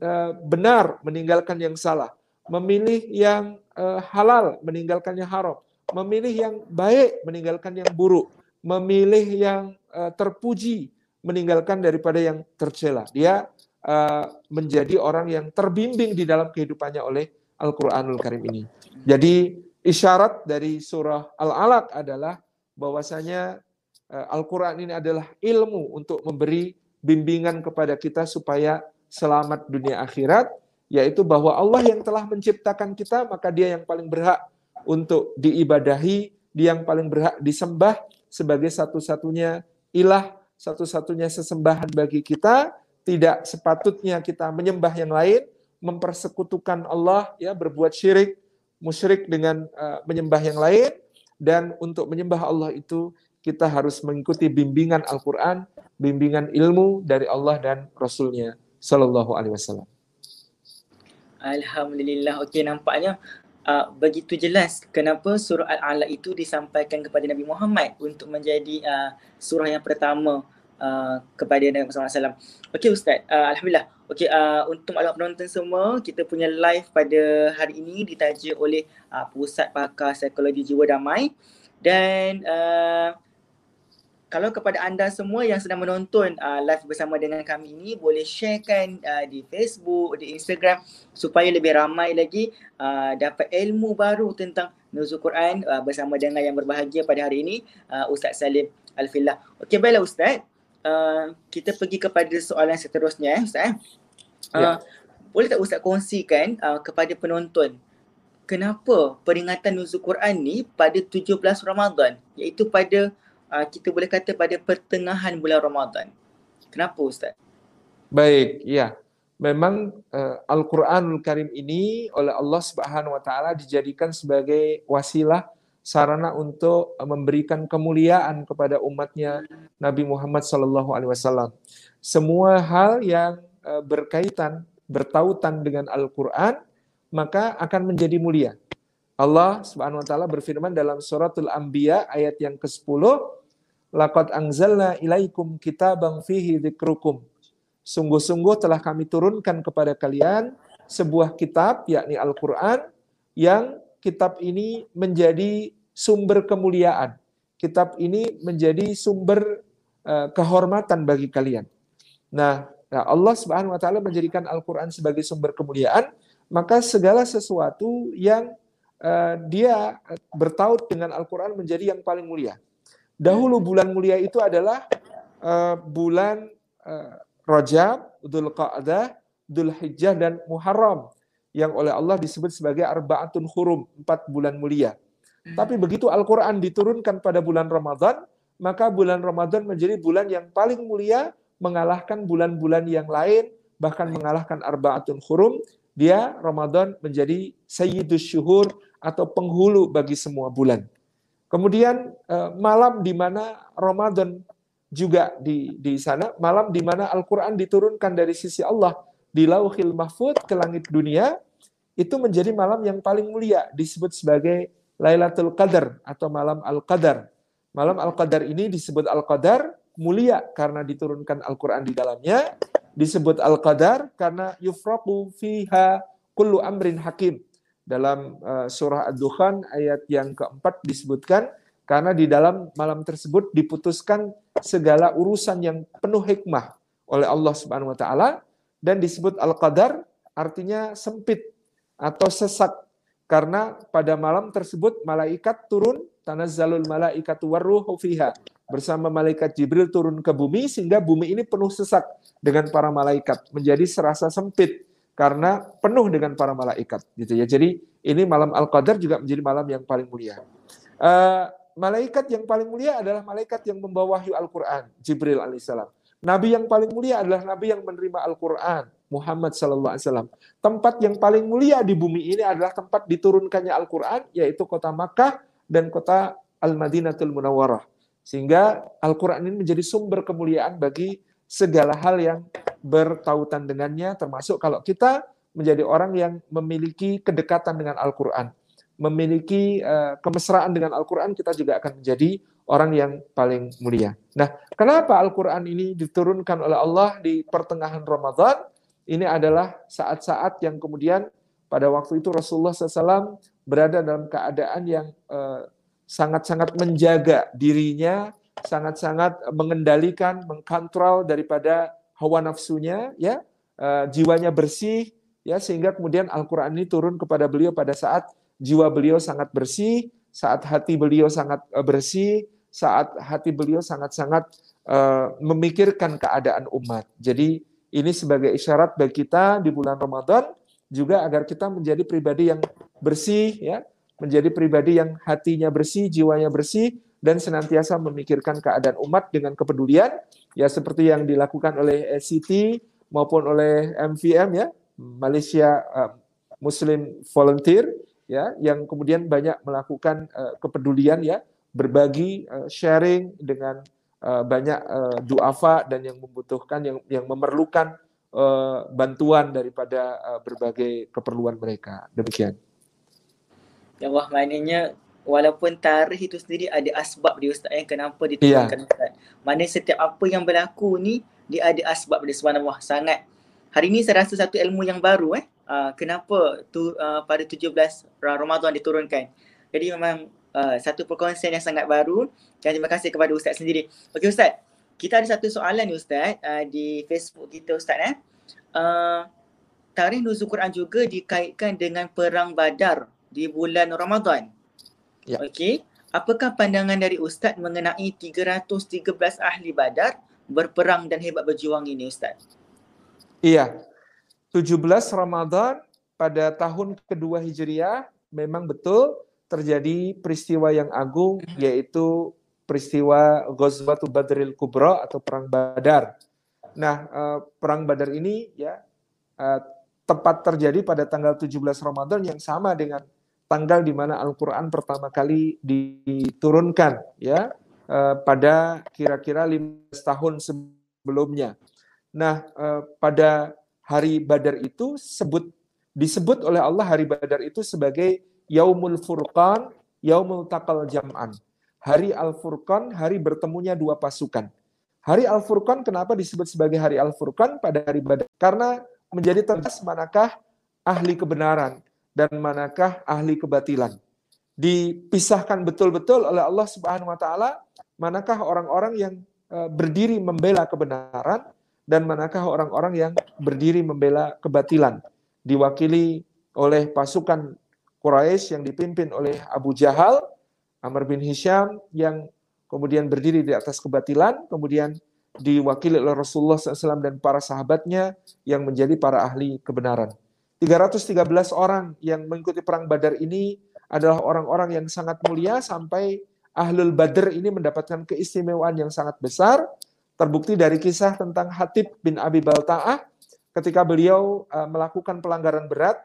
uh, benar, meninggalkan yang salah, memilih yang uh, halal, meninggalkan yang haram, memilih yang baik, meninggalkan yang buruk, memilih yang uh, terpuji, meninggalkan daripada yang tercela. Dia menjadi orang yang terbimbing di dalam kehidupannya oleh Al-Qur'anul Karim ini. Jadi isyarat dari surah Al-Alaq adalah bahwasanya uh, Al-Qur'an ini adalah ilmu untuk memberi bimbingan kepada kita supaya selamat dunia akhirat yaitu bahwa Allah yang telah menciptakan kita, maka dia yang paling berhak untuk diibadahi, dia yang paling berhak disembah sebagai satu-satunya ilah, satu-satunya sesembahan bagi kita, tidak sepatutnya kita menyembah yang lain, mempersekutukan Allah, ya berbuat syirik, musyrik dengan uh, menyembah yang lain, dan untuk menyembah Allah itu kita harus mengikuti bimbingan Al-Quran, bimbingan ilmu dari Allah dan Rasulnya Sallallahu Alaihi Wasallam. Alhamdulillah. Okey nampaknya uh, begitu jelas kenapa surah Al-Alaq itu disampaikan kepada Nabi Muhammad untuk menjadi uh, surah yang pertama uh, kepada Nabi Muhammad SAW. Okey Ustaz, uh, Alhamdulillah. Okey, uh, untuk maklumat penonton semua, kita punya live pada hari ini ditaja oleh uh, Pusat Pakar Psikologi Jiwa Damai dan uh, kalau kepada anda semua yang sedang menonton uh, live bersama dengan kami ini boleh sharekan uh, di Facebook, di Instagram supaya lebih ramai lagi uh, dapat ilmu baru tentang Nuzul Quran uh, bersama dengan yang berbahagia pada hari ini uh, Ustaz Salim Alfillah. Okey baiklah Ustaz. Uh, kita pergi kepada soalan seterusnya eh Ustaz. Eh. Uh, ya. Boleh tak Ustaz kongsikan uh, kepada penonton kenapa peringatan Nuzul Quran ni pada 17 Ramadan iaitu pada uh, kita boleh kata pada pertengahan bulan Ramadan. Kenapa Ustaz? Baik, ya. Memang uh, Al-Qur'anul Karim ini oleh Allah Subhanahu wa taala dijadikan sebagai wasilah sarana untuk uh, memberikan kemuliaan kepada umatnya Nabi Muhammad sallallahu alaihi wasallam. Semua hal yang uh, berkaitan bertautan dengan Al-Qur'an maka akan menjadi mulia. Allah Subhanahu wa taala berfirman dalam suratul Anbiya ayat yang ke-10 Laqad anzalna ilaikum kitaban fihi dzikrukum. Sungguh-sungguh telah kami turunkan kepada kalian sebuah kitab yakni Al-Qur'an yang kitab ini menjadi sumber kemuliaan. Kitab ini menjadi sumber uh, kehormatan bagi kalian. Nah, nah, Allah Subhanahu wa taala menjadikan Al-Qur'an sebagai sumber kemuliaan, maka segala sesuatu yang uh, dia bertaut dengan Al-Qur'an menjadi yang paling mulia. Dahulu bulan mulia itu adalah uh, bulan uh, Rajab, Dzul Qa'dah, Dzul Hijjah dan Muharram yang oleh Allah disebut sebagai arbaatun hurum, empat bulan mulia. Hmm. Tapi begitu Al-Quran diturunkan pada bulan Ramadan, maka bulan Ramadan menjadi bulan yang paling mulia, mengalahkan bulan-bulan yang lain, bahkan mengalahkan arbaatun hurum. Dia Ramadan menjadi sayyidus syuhur atau penghulu bagi semua bulan. Kemudian eh, malam di mana Ramadan juga di di sana, malam di mana Al-Qur'an diturunkan dari sisi Allah di Lauhil Mahfud ke langit dunia, itu menjadi malam yang paling mulia disebut sebagai Lailatul Qadar atau malam Al-Qadar. Malam Al-Qadar ini disebut Al-Qadar mulia karena diturunkan Al-Qur'an di dalamnya, disebut Al-Qadar karena yufraqu fiha kullu amrin hakim dalam uh, surah Ad-Dukhan ayat yang keempat disebutkan karena di dalam malam tersebut diputuskan segala urusan yang penuh hikmah oleh Allah Subhanahu wa taala dan disebut al-qadar artinya sempit atau sesak karena pada malam tersebut malaikat turun tanazzalul malaikatu warruhu fiha bersama malaikat Jibril turun ke bumi sehingga bumi ini penuh sesak dengan para malaikat menjadi serasa sempit karena penuh dengan para malaikat gitu ya. Jadi ini malam Al-Qadar juga menjadi malam yang paling mulia. Uh, malaikat yang paling mulia adalah malaikat yang membawa wahyu Al-Qur'an, Jibril alaihissalam. Nabi yang paling mulia adalah nabi yang menerima Al-Qur'an, Muhammad sallallahu alaihi wasallam. Tempat yang paling mulia di bumi ini adalah tempat diturunkannya Al-Qur'an yaitu kota Makkah dan kota Al-Madinatul Munawwarah. Sehingga Al-Qur'an ini menjadi sumber kemuliaan bagi segala hal yang bertautan dengannya, termasuk kalau kita menjadi orang yang memiliki kedekatan dengan Al-Quran, memiliki uh, kemesraan dengan Al-Quran, kita juga akan menjadi orang yang paling mulia. Nah, kenapa Al-Quran ini diturunkan oleh Allah di pertengahan Ramadan? Ini adalah saat-saat yang kemudian pada waktu itu Rasulullah SAW berada dalam keadaan yang eh, sangat-sangat menjaga dirinya, sangat-sangat mengendalikan, mengkontrol daripada hawa nafsunya, ya, uh, jiwanya bersih, ya, sehingga kemudian Al-Quran ini turun kepada beliau pada saat jiwa beliau sangat bersih, saat hati beliau sangat uh, bersih, saat hati beliau sangat-sangat uh, memikirkan keadaan umat. Jadi ini sebagai isyarat bagi kita di bulan Ramadan juga agar kita menjadi pribadi yang bersih, ya, menjadi pribadi yang hatinya bersih, jiwanya bersih, dan senantiasa memikirkan keadaan umat dengan kepedulian. Ya seperti yang dilakukan oleh SCT maupun oleh MVM ya. Malaysia uh, Muslim Volunteer ya yang kemudian banyak melakukan uh, kepedulian ya berbagi uh, sharing dengan uh, banyak uh, duafa dan yang membutuhkan yang yang memerlukan uh, bantuan daripada uh, berbagai keperluan mereka demikian ya Allah maknanya walaupun tarikh itu sendiri ada asbab dia ustaz yang kenapa diturunkan yeah. ustaz. Mana setiap apa yang berlaku ni dia ada asbab dia subhanallah sangat. Hari ni saya rasa satu ilmu yang baru eh. Uh, kenapa tu uh, pada 17 Ramadan diturunkan. Jadi memang uh, satu perkongsian yang sangat baru dan terima kasih kepada ustaz sendiri. Okey ustaz, kita ada satu soalan ni ustaz uh, di Facebook kita ustaz eh. Uh, tarikh nuzul Quran juga dikaitkan dengan perang Badar di bulan Ramadan. Ya. Okey. Apakah pandangan dari Ustaz mengenai 313 ahli badar berperang dan hebat berjuang ini Ustaz? Iya. 17 Ramadan pada tahun kedua Hijriah memang betul terjadi peristiwa yang agung mhm. yaitu peristiwa Ghazwatul Badril Kubra atau perang Badar. Nah, eh, perang Badar ini ya eh, tepat terjadi pada tanggal 17 Ramadan yang sama dengan tanggal di mana Al-Qur'an pertama kali diturunkan ya eh, pada kira-kira 15 tahun sebelumnya. Nah, pada hari Badar itu sebut disebut oleh Allah hari Badar itu sebagai Yaumul Furqan, Yaumul Taqal Jam'an. Hari Al-Furqan, hari bertemunya dua pasukan. Hari Al-Furqan kenapa disebut sebagai hari Al-Furqan pada hari Badar? Karena menjadi tegas manakah ahli kebenaran, dan manakah ahli kebatilan. Dipisahkan betul-betul oleh Allah Subhanahu wa taala manakah orang-orang yang eh, berdiri membela kebenaran dan manakah orang-orang yang berdiri membela kebatilan. Diwakili oleh pasukan Quraisy yang dipimpin oleh Abu Jahal, Amr bin Hisham yang kemudian berdiri di atas kebatilan, kemudian diwakili oleh Rasulullah SAW dan para sahabatnya yang menjadi para ahli kebenaran. 313 orang yang mengikuti perang Badar ini adalah orang-orang yang sangat mulia sampai Ahlul Badr ini mendapatkan keistimewaan yang sangat besar. Terbukti dari kisah tentang Hatib bin Abi Balta'ah ketika beliau uh, melakukan pelanggaran berat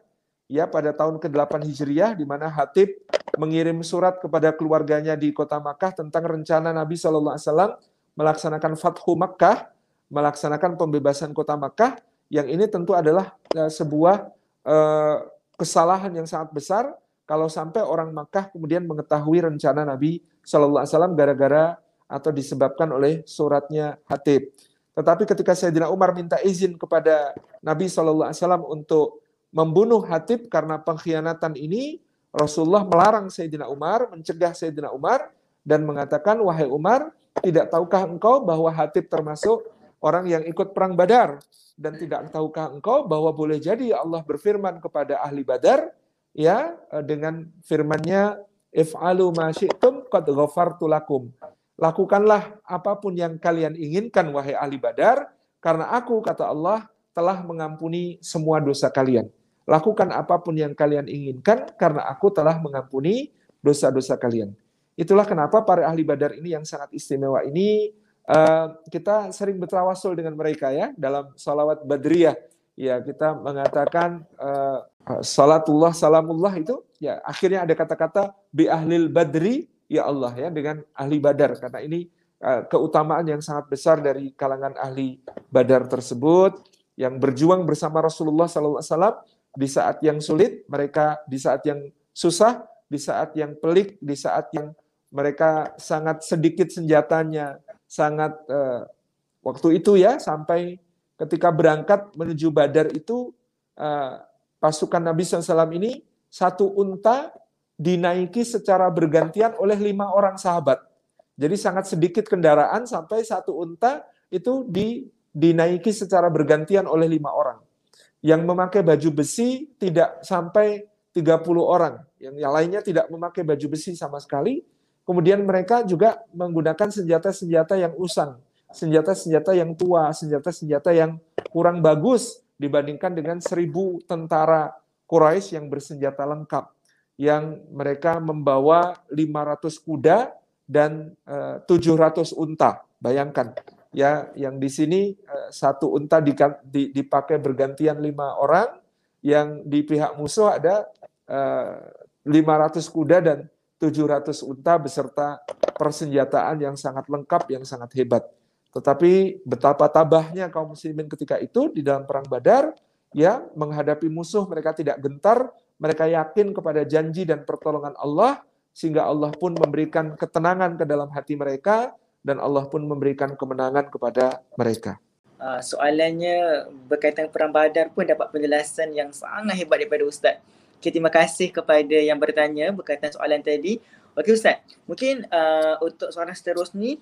ya pada tahun ke-8 Hijriah di mana Hatib mengirim surat kepada keluarganya di kota Makkah tentang rencana Nabi Shallallahu alaihi wasallam melaksanakan Fathu Makkah, melaksanakan pembebasan kota Makkah yang ini tentu adalah uh, sebuah uh, kesalahan yang sangat besar kalau sampai orang Makkah kemudian mengetahui rencana Nabi Shallallahu Alaihi Wasallam gara-gara atau disebabkan oleh suratnya Hatib. Tetapi ketika Sayyidina Umar minta izin kepada Nabi Shallallahu Alaihi Wasallam untuk membunuh Hatib karena pengkhianatan ini, Rasulullah melarang Sayyidina Umar, mencegah Sayyidina Umar dan mengatakan, wahai Umar, tidak tahukah engkau bahwa Hatib termasuk orang yang ikut perang Badar? Dan tidak tahukah engkau bahwa boleh jadi Allah berfirman kepada ahli Badar, ya dengan firmannya If'alu ma syi'tum qad ghafartu lakum. Lakukanlah apa pun yang kalian inginkan wahai ahli Badar karena aku kata Allah telah mengampuni semua dosa kalian. Lakukan apa pun yang kalian inginkan karena aku telah mengampuni dosa-dosa kalian. Itulah kenapa para ahli Badar ini yang sangat istimewa ini uh, kita sering bertawasul dengan mereka ya dalam salawat Badriyah. Ya, kita mengatakan uh, salatullah salamullah itu ya akhirnya ada kata-kata bi ahlil badri ya Allah ya dengan ahli badar karena ini uh, keutamaan yang sangat besar dari kalangan ahli badar tersebut yang berjuang bersama Rasulullah SAW di saat yang sulit mereka di saat yang susah di saat yang pelik di saat yang mereka sangat sedikit senjatanya sangat uh, waktu itu ya sampai ketika berangkat menuju Badar itu uh, pasukan Nabi SAW ini satu unta dinaiki secara bergantian oleh lima orang sahabat. Jadi sangat sedikit kendaraan sampai satu unta itu di, dinaiki secara bergantian oleh lima orang. Yang memakai baju besi tidak sampai 30 orang. Yang lainnya tidak memakai baju besi sama sekali. Kemudian mereka juga menggunakan senjata-senjata yang usang, senjata-senjata yang tua, senjata-senjata yang kurang bagus dibandingkan dengan seribu tentara Quraisy yang bersenjata lengkap yang mereka membawa 500 kuda dan uh, eh, 700 unta. Bayangkan ya yang di sini uh, satu unta dipakai bergantian lima orang, yang di pihak musuh ada uh, eh, 500 kuda dan 700 unta beserta persenjataan yang sangat lengkap, yang sangat hebat. Tetapi betapa tabahnya kaum muslimin ketika itu di dalam perang Badar, ya menghadapi musuh mereka tidak gentar, mereka yakin kepada janji dan pertolongan Allah sehingga Allah pun memberikan ketenangan ke dalam hati mereka dan Allah pun memberikan kemenangan kepada mereka. Uh, soalannya berkaitan perang Badar pun dapat penjelasan yang sangat hebat daripada Ustaz. Okay, terima kasih kepada yang bertanya berkaitan soalan tadi. Okey Ustaz, mungkin uh, untuk soalan seterusnya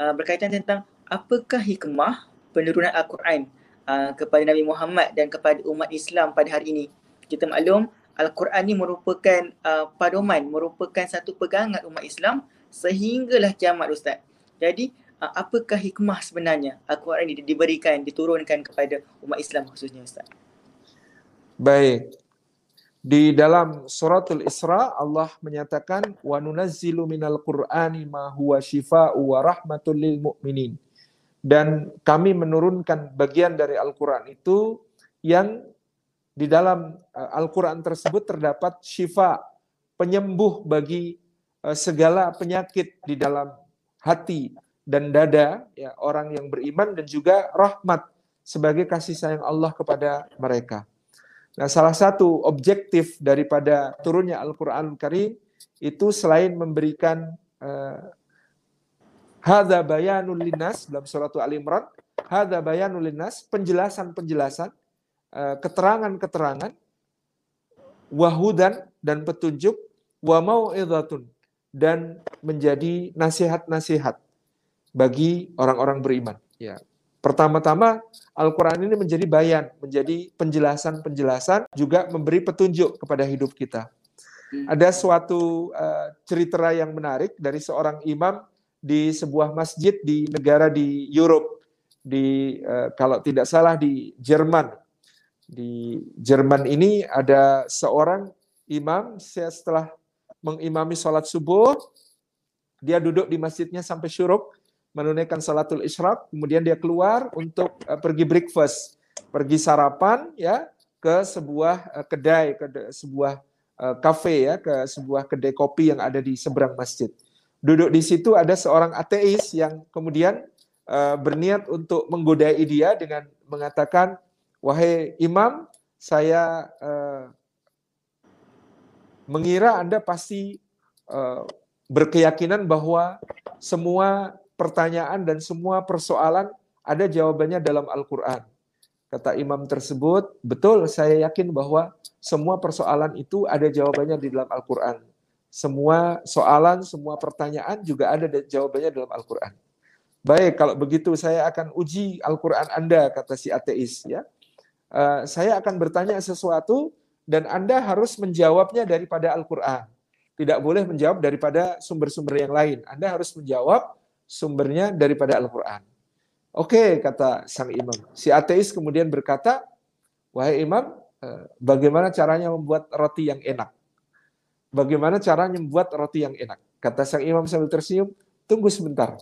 uh, berkaitan tentang apakah hikmah penurunan Al-Quran uh, kepada Nabi Muhammad dan kepada umat Islam pada hari ini. Kita maklum Al-Quran ini merupakan uh, padoman, merupakan satu pegangan umat Islam sehinggalah kiamat Ustaz. Jadi apakah hikmah sebenarnya Al-Quran ini diberikan, diturunkan kepada umat Islam khususnya Ustaz? Baik. Di dalam suratul Isra Allah menyatakan wa nunazzilu minal qur'ani ma huwa syifaa'u wa rahmatul lil mu'minin dan kami menurunkan bagian dari Al-Quran itu yang di dalam Al-Quran tersebut terdapat syifa, penyembuh bagi segala penyakit di dalam hati dan dada ya, orang yang beriman dan juga rahmat sebagai kasih sayang Allah kepada mereka. Nah, salah satu objektif daripada turunnya Al-Quran Karim itu selain memberikan uh, Hadza bayanul linnas dalam surat Ali Imran. Hadza bayanul linnas, penjelasan-penjelasan, eh, keterangan-keterangan wahudan dan petunjuk, wa mau'izatun dan menjadi nasihat-nasihat bagi orang-orang beriman. Ya. Pertama-tama Al-Quran ini menjadi bayan, menjadi penjelasan-penjelasan, juga memberi petunjuk kepada hidup kita. Hmm. Ada suatu uh, cerita yang menarik dari seorang imam di sebuah masjid di negara di Europe, di uh, kalau tidak salah di Jerman. Di Jerman ini ada seorang imam setelah mengimami sholat subuh, dia duduk di masjidnya sampai syuruk, menunaikan sholatul isyraq, kemudian dia keluar untuk uh, pergi breakfast, pergi sarapan ya ke sebuah uh, kedai, ke sebuah kafe ya, ke sebuah kedai kopi yang ada di seberang masjid. Duduk di situ ada seorang ateis yang kemudian berniat untuk menggodai dia dengan mengatakan, wahai imam, saya mengira Anda pasti uh, berkeyakinan bahwa semua pertanyaan dan semua persoalan ada jawabannya dalam Al-Quran. Kata imam tersebut, betul saya yakin bahwa semua persoalan itu ada jawabannya di dalam Al-Quran. Semua soalan, semua pertanyaan juga ada jawabannya dalam Al-Quran. Baik, kalau begitu saya akan uji Al-Quran Anda, kata si ateis. ya. Uh, saya akan bertanya sesuatu dan Anda harus menjawabnya daripada Al-Quran. Tidak boleh menjawab daripada sumber-sumber yang lain. Anda harus menjawab sumbernya daripada Al-Quran. Oke, kata sang imam. Si ateis kemudian berkata, Wahai imam, eh, bagaimana caranya membuat roti yang enak? Bagaimana caranya membuat roti yang enak? Kata sang imam sambil tersenyum, tunggu sebentar.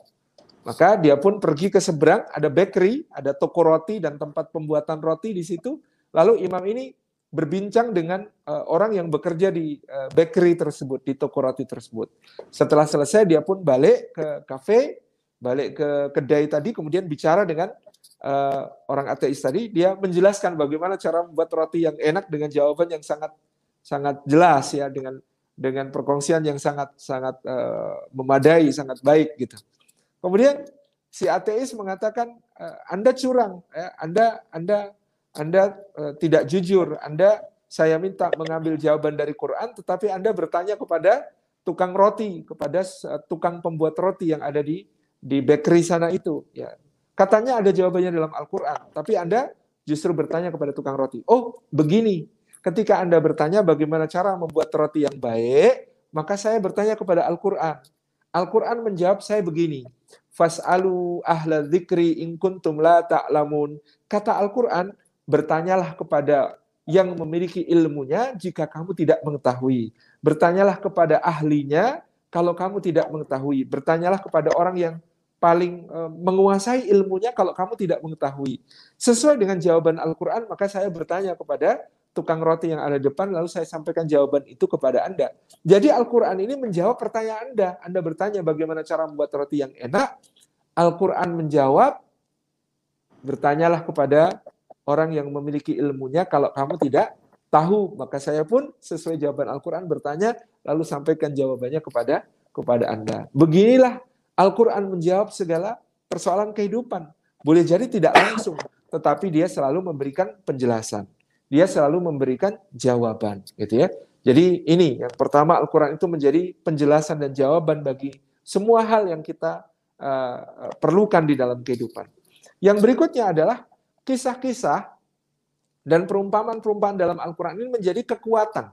Maka dia pun pergi ke seberang, ada bakery, ada toko roti dan tempat pembuatan roti di situ. Lalu imam ini berbincang dengan uh, orang yang bekerja di uh, bakery tersebut, di toko roti tersebut. Setelah selesai dia pun balik ke kafe, balik ke kedai tadi, kemudian bicara dengan uh, orang ateis tadi, dia menjelaskan bagaimana cara membuat roti yang enak dengan jawaban yang sangat sangat jelas ya dengan dengan perkongsian yang sangat sangat uh, memadai, sangat baik gitu. Kemudian si ateis mengatakan Anda curang, ya, Anda Anda anda uh, tidak jujur, Anda saya minta mengambil jawaban dari Quran, tetapi Anda bertanya kepada tukang roti, kepada uh, tukang pembuat roti yang ada di di bakery sana itu. Ya. Katanya ada jawabannya dalam Al-Quran, tapi Anda justru bertanya kepada tukang roti. Oh, begini. Ketika Anda bertanya bagaimana cara membuat roti yang baik, maka saya bertanya kepada Al-Quran. Al-Quran menjawab saya begini. Fas'alu ahla dzikri in kuntum la ta'lamun. Kata Al-Quran, Bertanyalah kepada yang memiliki ilmunya jika kamu tidak mengetahui. Bertanyalah kepada ahlinya kalau kamu tidak mengetahui. Bertanyalah kepada orang yang paling e, menguasai ilmunya kalau kamu tidak mengetahui. Sesuai dengan jawaban Al-Quran, maka saya bertanya kepada tukang roti yang ada depan, lalu saya sampaikan jawaban itu kepada Anda. Jadi Al-Quran ini menjawab pertanyaan Anda. Anda bertanya bagaimana cara membuat roti yang enak. Al-Quran menjawab, bertanyalah kepada orang yang memiliki ilmunya kalau kamu tidak tahu maka saya pun sesuai jawaban Al-Qur'an bertanya lalu sampaikan jawabannya kepada kepada Anda. Beginilah Al-Qur'an menjawab segala persoalan kehidupan. Boleh jadi tidak langsung, tetapi dia selalu memberikan penjelasan. Dia selalu memberikan jawaban, gitu ya. Jadi ini yang pertama Al-Qur'an itu menjadi penjelasan dan jawaban bagi semua hal yang kita uh, perlukan di dalam kehidupan. Yang berikutnya adalah kisah-kisah dan perumpamaan-perumpamaan dalam Al-Quran ini menjadi kekuatan.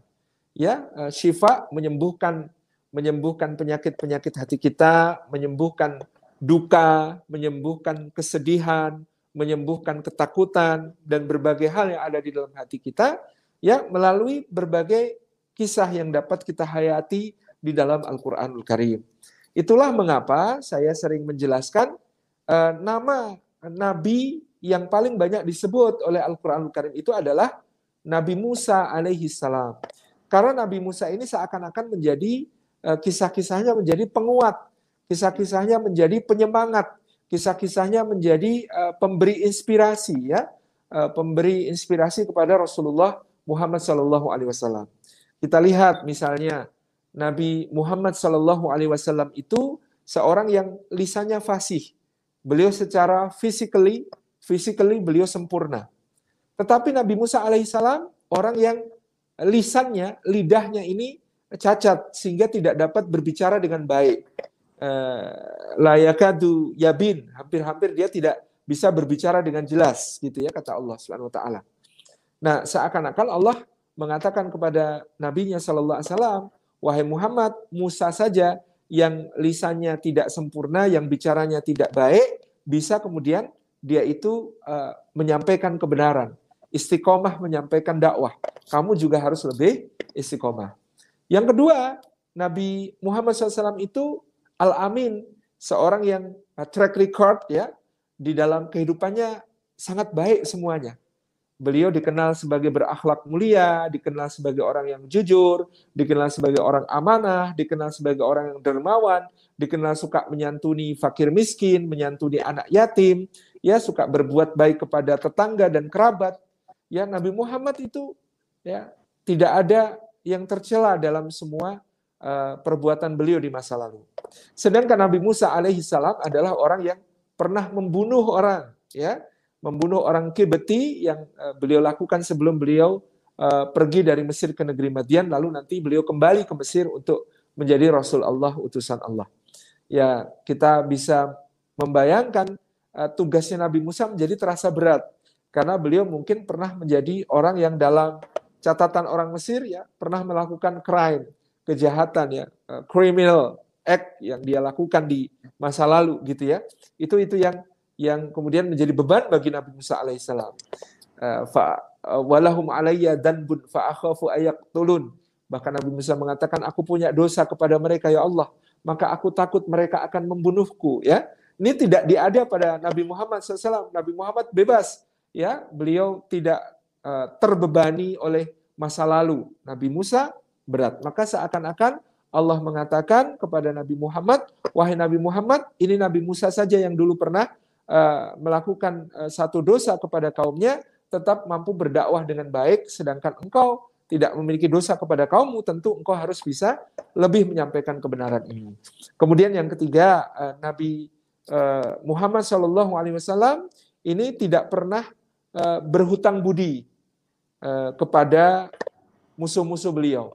Ya, eh, syifa menyembuhkan menyembuhkan penyakit-penyakit hati kita, menyembuhkan duka, menyembuhkan kesedihan, menyembuhkan ketakutan dan berbagai hal yang ada di dalam hati kita ya melalui berbagai kisah yang dapat kita hayati di dalam Al-Qur'anul Karim. Itulah mengapa saya sering menjelaskan uh, nama nabi yang paling banyak disebut oleh Al-Quranul Karim itu adalah Nabi Musa alaihi salam. Karena Nabi Musa ini seakan-akan menjadi eh, kisah-kisahnya menjadi penguat, kisah-kisahnya menjadi penyemangat, kisah-kisahnya menjadi eh, pemberi inspirasi ya, eh, pemberi inspirasi kepada Rasulullah Muhammad Sallallahu Alaihi Wasallam. Kita lihat misalnya Nabi Muhammad Sallallahu Alaihi Wasallam itu seorang yang lisannya fasih. Beliau secara physically physically beliau sempurna. Tetapi Nabi Musa alaihissalam orang yang lisannya, lidahnya ini cacat sehingga tidak dapat berbicara dengan baik. Eh, layakadu yabin, hampir-hampir dia tidak bisa berbicara dengan jelas gitu ya kata Allah Subhanahu wa taala. Nah, seakan-akan Allah mengatakan kepada nabinya sallallahu alaihi wasallam, wahai Muhammad, Musa saja yang lisannya tidak sempurna, yang bicaranya tidak baik, bisa kemudian dia itu uh, menyampaikan kebenaran, istiqomah menyampaikan dakwah. Kamu juga harus lebih istiqomah. Yang kedua, Nabi Muhammad SAW itu al-amin, seorang yang uh, track record ya di dalam kehidupannya sangat baik semuanya. Beliau dikenal sebagai berakhlak mulia, dikenal sebagai orang yang jujur, dikenal sebagai orang amanah, dikenal sebagai orang yang dermawan, dikenal suka menyantuni fakir miskin, menyantuni anak yatim, ya suka berbuat baik kepada tetangga dan kerabat. Ya Nabi Muhammad itu ya tidak ada yang tercela dalam semua uh, perbuatan beliau di masa lalu. Sedangkan Nabi Musa alaihi salam adalah orang yang pernah membunuh orang, ya, membunuh orang Kibeti yang uh, beliau lakukan sebelum beliau uh, pergi dari Mesir ke negeri Madian, lalu nanti beliau kembali ke Mesir untuk menjadi Rasul Allah, utusan Allah. Ya, kita bisa membayangkan uh, tugasnya Nabi Musa menjadi terasa berat karena beliau mungkin pernah menjadi orang yang dalam catatan orang Mesir ya pernah melakukan crime, kejahatan ya, criminal act yang dia lakukan di masa lalu gitu ya. Itu itu yang yang kemudian menjadi beban bagi Nabi Musa alaihissalam. Uh, fa uh, walahum alayya danbun fa akhafu tulun. Bahkan Nabi Musa mengatakan aku punya dosa kepada mereka ya Allah, maka aku takut mereka akan membunuhku ya. Ini tidak diada pada Nabi Muhammad SAW. Nabi Muhammad bebas, ya. Beliau tidak Eh, terbebani oleh masa lalu. Nabi Musa berat. Maka seakan-akan Allah mengatakan kepada Nabi Muhammad, wahai Nabi Muhammad, ini Nabi Musa saja yang dulu pernah melakukan uh, satu dosa kepada kaumnya, tetap mampu berdakwah dengan baik, sedangkan engkau tidak memiliki dosa kepada kaummu, tentu engkau harus bisa lebih menyampaikan kebenaran ini. Kemudian yang ketiga, uh, Nabi uh, Muhammad SAW ini tidak pernah berhutang budi Eh, kepada musuh-musuh beliau.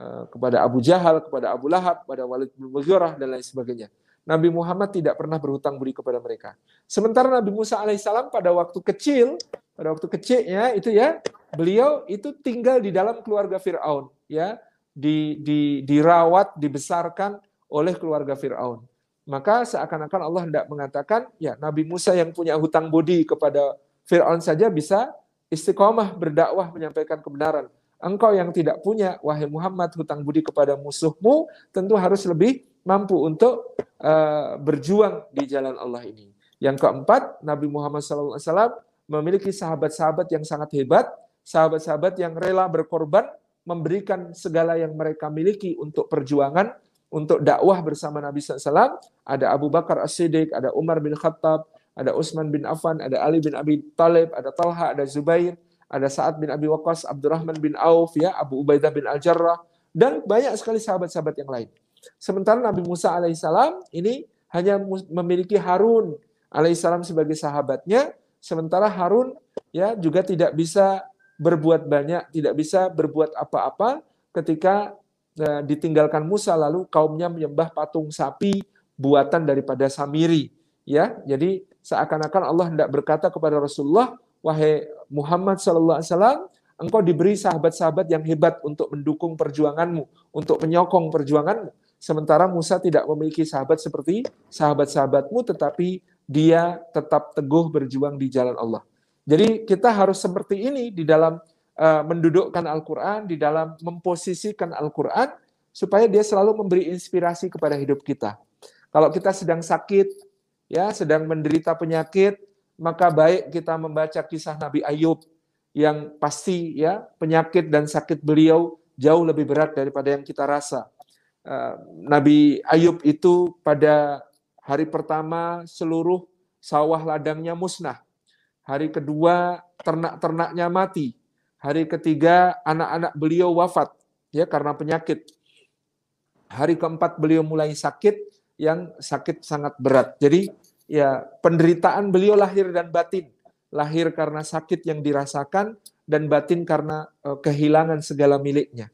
Eh, kepada Abu Jahal, kepada Abu Lahab, kepada Walid bin Mughirah, dan lain sebagainya. Nabi Muhammad tidak pernah berhutang budi kepada mereka. Sementara Nabi Musa alaihissalam pada waktu kecil, pada waktu kecilnya itu ya, beliau itu tinggal di dalam keluarga Fir'aun. ya di, di, dirawat, dibesarkan oleh keluarga Fir'aun. Maka seakan-akan Allah tidak mengatakan, ya Nabi Musa yang punya hutang budi kepada Fir'aun saja bisa istiqomah berdakwah menyampaikan kebenaran. Engkau yang tidak punya, wahai Muhammad, hutang budi kepada musuhmu, tentu harus lebih mampu untuk uh, berjuang di jalan Allah ini. Yang keempat, Nabi Muhammad SAW memiliki sahabat-sahabat yang sangat hebat, sahabat-sahabat yang rela berkorban, memberikan segala yang mereka miliki untuk perjuangan, untuk dakwah bersama Nabi SAW. Ada Abu Bakar As-Siddiq, ada Umar bin Khattab, ada Utsman bin Affan, ada Ali bin Abi Talib, ada Talha, ada Zubair, ada Sa'ad bin Abi Waqqas, Abdurrahman bin Auf, ya, Abu Ubaidah bin Al-Jarrah, dan banyak sekali sahabat-sahabat yang lain. Sementara Nabi Musa alaihissalam ini hanya memiliki Harun alaihissalam sebagai sahabatnya, sementara Harun ya juga tidak bisa berbuat banyak, tidak bisa berbuat apa-apa ketika eh, ditinggalkan Musa lalu kaumnya menyembah patung sapi buatan daripada Samiri ya. Jadi seakan-akan Allah hendak berkata kepada Rasulullah, wahai Muhammad sallallahu alaihi wasallam, engkau diberi sahabat-sahabat yang hebat untuk mendukung perjuanganmu, untuk menyokong perjuanganmu. Sementara Musa tidak memiliki sahabat seperti sahabat-sahabatmu, tetapi dia tetap teguh berjuang di jalan Allah. Jadi kita harus seperti ini di dalam uh, mendudukkan Al-Quran, di dalam memposisikan Al-Quran, supaya dia selalu memberi inspirasi kepada hidup kita. Kalau kita sedang sakit, ya sedang menderita penyakit, maka baik kita membaca kisah Nabi Ayub yang pasti ya penyakit dan sakit beliau jauh lebih berat daripada yang kita rasa. Eh, Nabi Ayub itu pada hari pertama seluruh sawah ladangnya musnah. Hari kedua ternak-ternaknya mati. Hari ketiga anak-anak beliau wafat ya karena penyakit. Hari keempat beliau mulai sakit yang sakit sangat berat. Jadi ya penderitaan beliau lahir dan batin. Lahir karena sakit yang dirasakan, dan batin karena uh, kehilangan segala miliknya.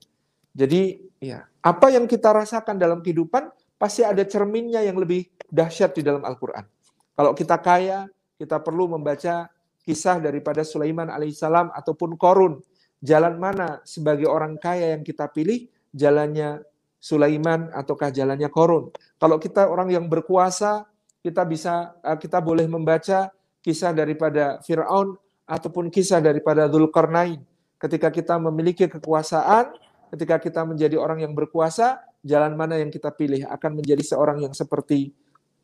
Jadi ya, apa yang kita rasakan dalam kehidupan pasti ada cerminnya yang lebih dahsyat di dalam Al-Qur'an. Kalau kita kaya, kita perlu membaca kisah daripada Sulaiman alaihissalam ataupun Korun. Jalan mana sebagai orang kaya yang kita pilih? Jalannya Sulaiman ataukah jalannya Korun? Kalau kita orang yang berkuasa, kita bisa eh, kita boleh membaca kisah daripada Firaun ataupun kisah daripada Dzulkarnain. Ketika kita memiliki kekuasaan, ketika kita menjadi orang yang berkuasa, jalan mana yang kita pilih akan menjadi seorang yang seperti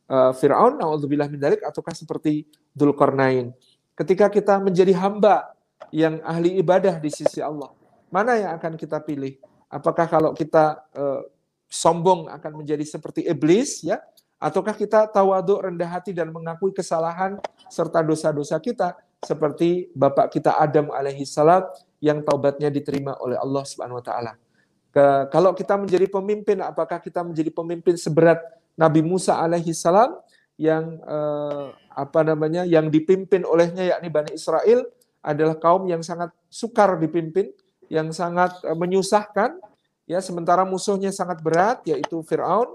uh, Firaun, naudzubillah min dalik ataukah seperti Dzulkarnain. Ketika kita menjadi hamba yang ahli ibadah di sisi Allah, mana yang akan kita pilih? Apakah kalau kita uh, sombong akan menjadi seperti iblis ya ataukah kita tawaduk rendah hati dan mengakui kesalahan serta dosa-dosa kita seperti bapak kita Adam alaihi salam yang taubatnya diterima oleh Allah Subhanahu wa taala. Kalau kita menjadi pemimpin apakah kita menjadi pemimpin seberat Nabi Musa alaihi salam yang eh, apa namanya yang dipimpin olehnya yakni Bani Israel adalah kaum yang sangat sukar dipimpin, yang sangat eh, menyusahkan ya sementara musuhnya sangat berat yaitu Firaun.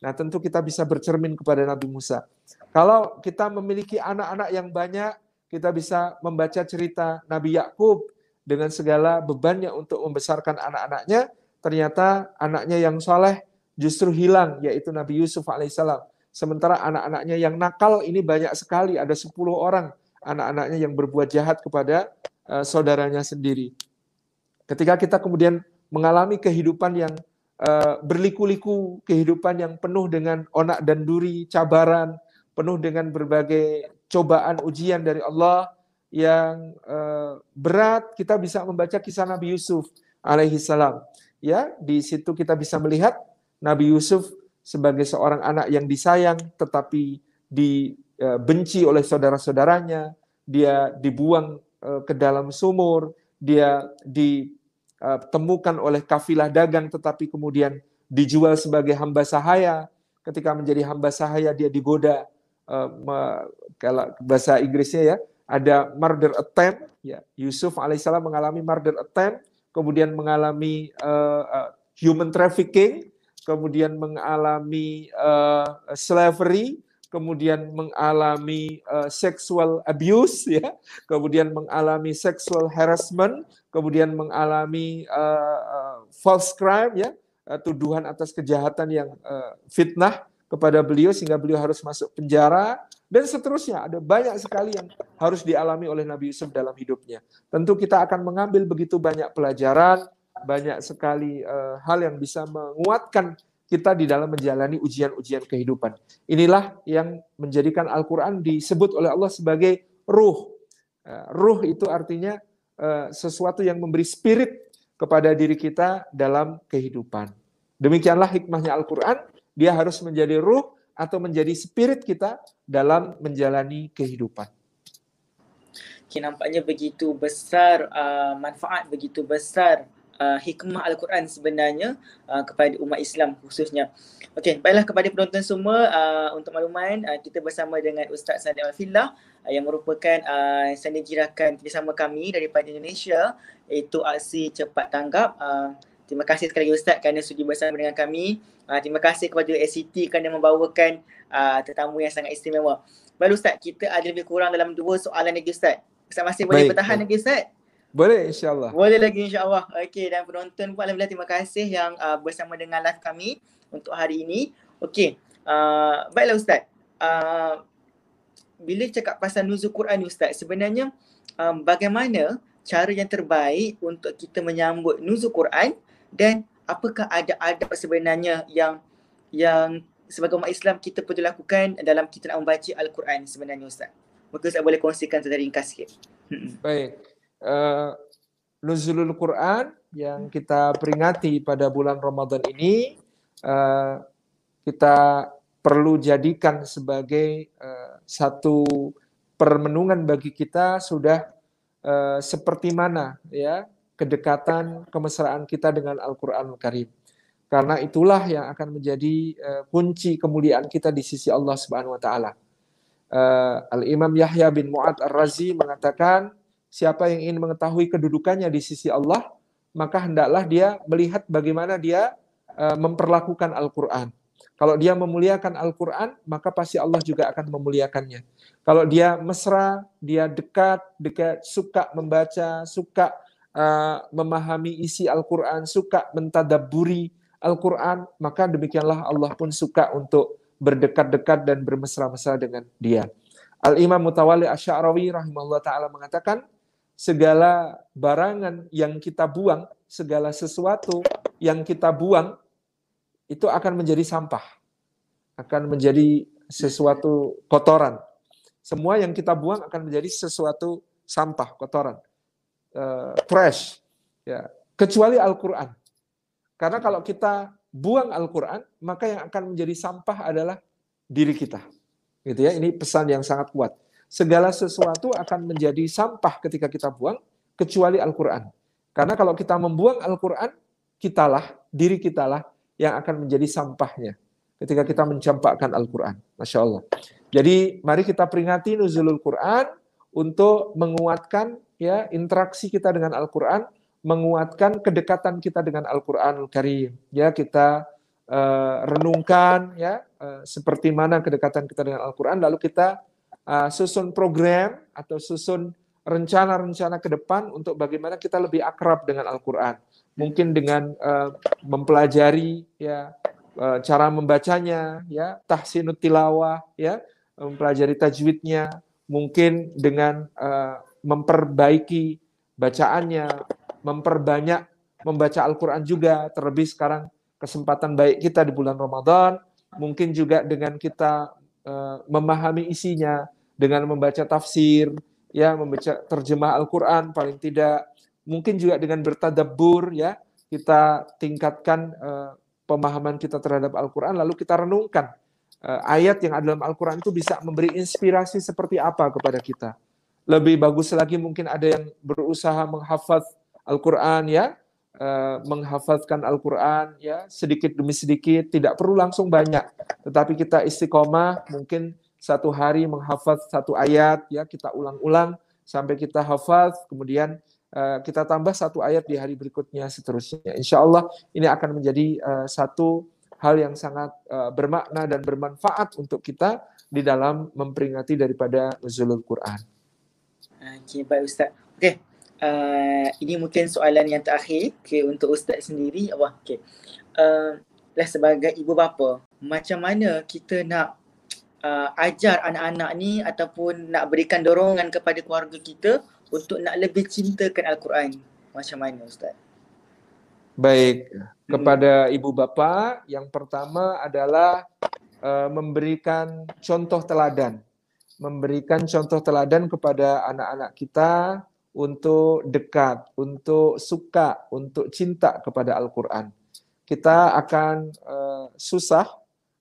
Nah, tentu kita bisa bercermin kepada Nabi Musa. Kalau kita memiliki anak-anak yang banyak, kita bisa membaca cerita Nabi Yakub dengan segala bebannya untuk membesarkan anak-anaknya, ternyata anaknya yang soleh justru hilang, yaitu Nabi Yusuf alaihissalam. Sementara anak-anaknya yang nakal ini banyak sekali, ada 10 orang anak-anaknya yang berbuat jahat kepada uh, saudaranya sendiri. Ketika kita kemudian mengalami kehidupan yang uh, berliku-liku, kehidupan yang penuh dengan onak dan duri, cabaran, penuh dengan berbagai cobaan ujian dari Allah yang uh, berat, kita bisa membaca kisah Nabi Yusuf alaihi salam. Ya, di situ kita bisa melihat Nabi Yusuf sebagai seorang anak yang disayang tetapi dibenci oleh saudara-saudaranya, dia dibuang ke dalam sumur, dia di Eh, temukan oleh kafilah dagang tetapi kemudian dijual sebagai hamba sahaya. Ketika menjadi hamba sahaya dia digoda kalau bahasa Inggrisnya ya ada murder attempt ya. Yusuf alaihissalam mengalami murder attempt kemudian mengalami uh, uh, human trafficking kemudian mengalami uh, slavery kemudian mengalami uh, sexual abuse ya. Kemudian mengalami sexual harassment kemudian mengalami uh, false crime ya. Uh, tuduhan atas kejahatan yang uh, fitnah kepada beliau sehingga beliau harus masuk penjara dan seterusnya ada banyak sekali yang harus dialami oleh Nabi Yusuf dalam hidupnya. Tentu kita akan mengambil begitu banyak pelajaran, banyak sekali uh, hal yang bisa menguatkan kita di dalam menjalani ujian-ujian kehidupan. Inilah yang menjadikan Al-Qur'an disebut oleh Allah sebagai ruh. Ruh itu artinya Eh, sesuatu yang memberi spirit kepada diri kita dalam kehidupan. Demikianlah hikmahnya Al-Quran, dia harus menjadi ruh atau menjadi spirit kita dalam menjalani kehidupan. Okay, nampaknya begitu besar uh, manfaat, begitu besar uh, hikmah Al-Quran sebenarnya uh, kepada umat Islam khususnya. Okey, baiklah kepada penonton semua uh, untuk makluman uh, kita bersama dengan Ustaz Sadiq Al-Fillah uh, yang merupakan uh, sandiaga jirakan bersama kami daripada Indonesia iaitu aksi cepat tanggap. Uh, terima kasih sekali lagi Ustaz kerana sudi bersama dengan kami. Uh, terima kasih kepada ACT kerana membawakan uh, tetamu yang sangat istimewa. Baik Ustaz, kita ada lebih kurang dalam dua soalan lagi Ustaz. Ustaz masih boleh bertahan lagi Ustaz? Boleh insyaAllah. Boleh lagi insyaAllah. Okey dan penonton pun Alhamdulillah terima kasih yang uh, bersama dengan live kami untuk hari ini. Okey. Uh, baiklah Ustaz. Uh, bila cakap pasal nuzul Quran ni Ustaz, sebenarnya um, bagaimana cara yang terbaik untuk kita menyambut nuzul Quran dan apakah ada adab sebenarnya yang yang sebagai umat Islam kita perlu lakukan dalam kita nak membaca Al-Quran sebenarnya Ustaz? Mungkin Ustaz boleh kongsikan secara ringkas sikit. Baik uh, nuzulul Quran yang kita peringati pada bulan Ramadan ini uh, kita perlu jadikan sebagai uh, satu permenungan bagi kita sudah uh, seperti mana ya kedekatan kemesraan kita dengan Al-Qur'an Karim. Karena itulah yang akan menjadi uh, kunci kemuliaan kita di sisi Allah Subhanahu wa taala. Uh, Al-Imam Yahya bin Mu'ad Ar-Razi mengatakan siapa yang ingin mengetahui kedudukannya di sisi Allah, maka hendaklah dia melihat bagaimana dia uh, memperlakukan Al-Qur'an. Kalau dia memuliakan Al-Qur'an, maka pasti Allah juga akan memuliakannya. Kalau dia mesra, dia dekat, dekat suka membaca, suka uh, memahami isi Al-Qur'an, suka mentadaburi Al-Qur'an, maka demikianlah Allah pun suka untuk berdekat-dekat dan bermesra-mesra dengan dia. Al-Imam Mutawali Asy'arawi rahimahullah taala mengatakan segala barangan yang kita buang, segala sesuatu yang kita buang itu akan menjadi sampah. Akan menjadi sesuatu kotoran. Semua yang kita buang akan menjadi sesuatu sampah, kotoran. Uh, trash. Ya, kecuali Al-Qur'an. Karena kalau kita buang Al-Qur'an, maka yang akan menjadi sampah adalah diri kita. Gitu ya. Ini pesan yang sangat kuat segala sesuatu akan menjadi sampah ketika kita buang, kecuali Al-Quran. Karena kalau kita membuang Al-Quran, kitalah, diri kitalah yang akan menjadi sampahnya ketika kita mencampakkan Al-Quran. Masya Allah. Jadi mari kita peringati nuzulul Quran untuk menguatkan ya interaksi kita dengan Al-Quran, menguatkan kedekatan kita dengan Al-Quran Karim. Ya kita uh, renungkan ya uh, seperti mana kedekatan kita dengan Al-Quran, lalu kita uh, susun program atau susun rencana-rencana ke depan untuk bagaimana kita lebih akrab dengan Al-Quran. Mungkin dengan uh, mempelajari ya cara membacanya, ya tahsinut tilawah, ya mempelajari tajwidnya, mungkin dengan uh, memperbaiki bacaannya, memperbanyak membaca Al-Quran juga, terlebih sekarang kesempatan baik kita di bulan Ramadan, mungkin juga dengan kita Eh, memahami isinya dengan membaca tafsir, ya membaca terjemah Al-Qur'an paling tidak. Mungkin juga dengan bertadabbur ya kita tingkatkan uh, pemahaman kita terhadap Al-Qur'an lalu kita renungkan uh, ayat yang ada dalam Al-Qur'an itu bisa memberi inspirasi seperti apa kepada kita. Lebih bagus lagi mungkin ada yang berusaha menghafaz Al-Qur'an ya, uh, menghafazkan Al-Qur'an ya sedikit demi sedikit, tidak perlu langsung banyak. Tetapi kita istiqomah mungkin satu hari menghafaz satu ayat ya kita ulang-ulang sampai kita hafaz kemudian uh, kita tambah satu ayat di hari berikutnya seterusnya. Insya Allah ini akan menjadi satu hal yang sangat uh, bermakna dan bermanfaat untuk kita di dalam memperingati daripada nuzulul Quran. Okey baik Ustaz. Okey. Uh, ini mungkin soalan yang terakhir okay, untuk Ustaz sendiri. Wah, okey. Uh, lah sebagai ibu bapa, macam mana kita nak uh, ajar anak-anak ni ataupun nak berikan dorongan kepada keluarga kita untuk nak lebih cintakan Al-Quran. Macam mana Ustaz? Baik, kepada ibu bapa yang pertama adalah uh, memberikan contoh teladan. Memberikan contoh teladan kepada anak-anak kita untuk dekat, untuk suka, untuk cinta kepada Al-Quran. Kita akan uh, susah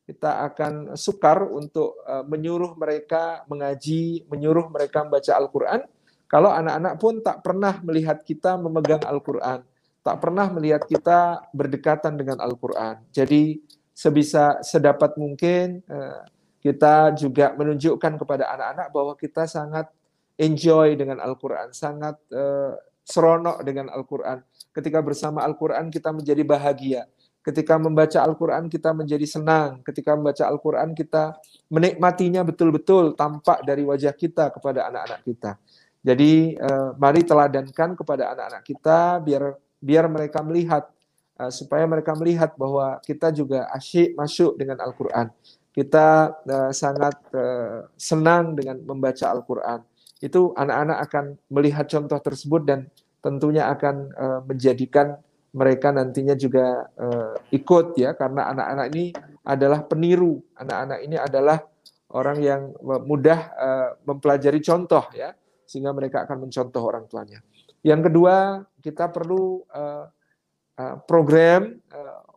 kita akan sukar untuk uh, menyuruh mereka mengaji, menyuruh mereka membaca Al-Quran. Kalau anak-anak pun tak pernah melihat kita memegang Al-Quran, tak pernah melihat kita berdekatan dengan Al-Quran. Jadi sebisa sedapat mungkin uh, kita juga menunjukkan kepada anak-anak bahwa kita sangat enjoy dengan Al-Quran, sangat uh, seronok dengan Al-Quran. Ketika bersama Al-Quran kita menjadi bahagia Ketika membaca Al-Quran kita menjadi senang. Ketika membaca Al-Quran kita menikmatinya betul-betul tampak dari wajah kita kepada anak-anak kita. Jadi uh, mari teladankan kepada anak-anak kita biar biar mereka melihat uh, supaya mereka melihat bahwa kita juga asyik masuk dengan Al-Quran. Kita uh, sangat uh, senang dengan membaca Al-Quran. Itu anak-anak akan melihat contoh tersebut dan tentunya akan menjadikan mereka nantinya juga ikut ya karena anak-anak ini adalah peniru anak-anak ini adalah orang yang mudah mempelajari contoh ya sehingga mereka akan mencontoh orang tuanya yang kedua kita perlu uh, uh, program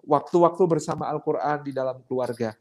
waktu-waktu uh, bersama Al-Quran di dalam keluarga.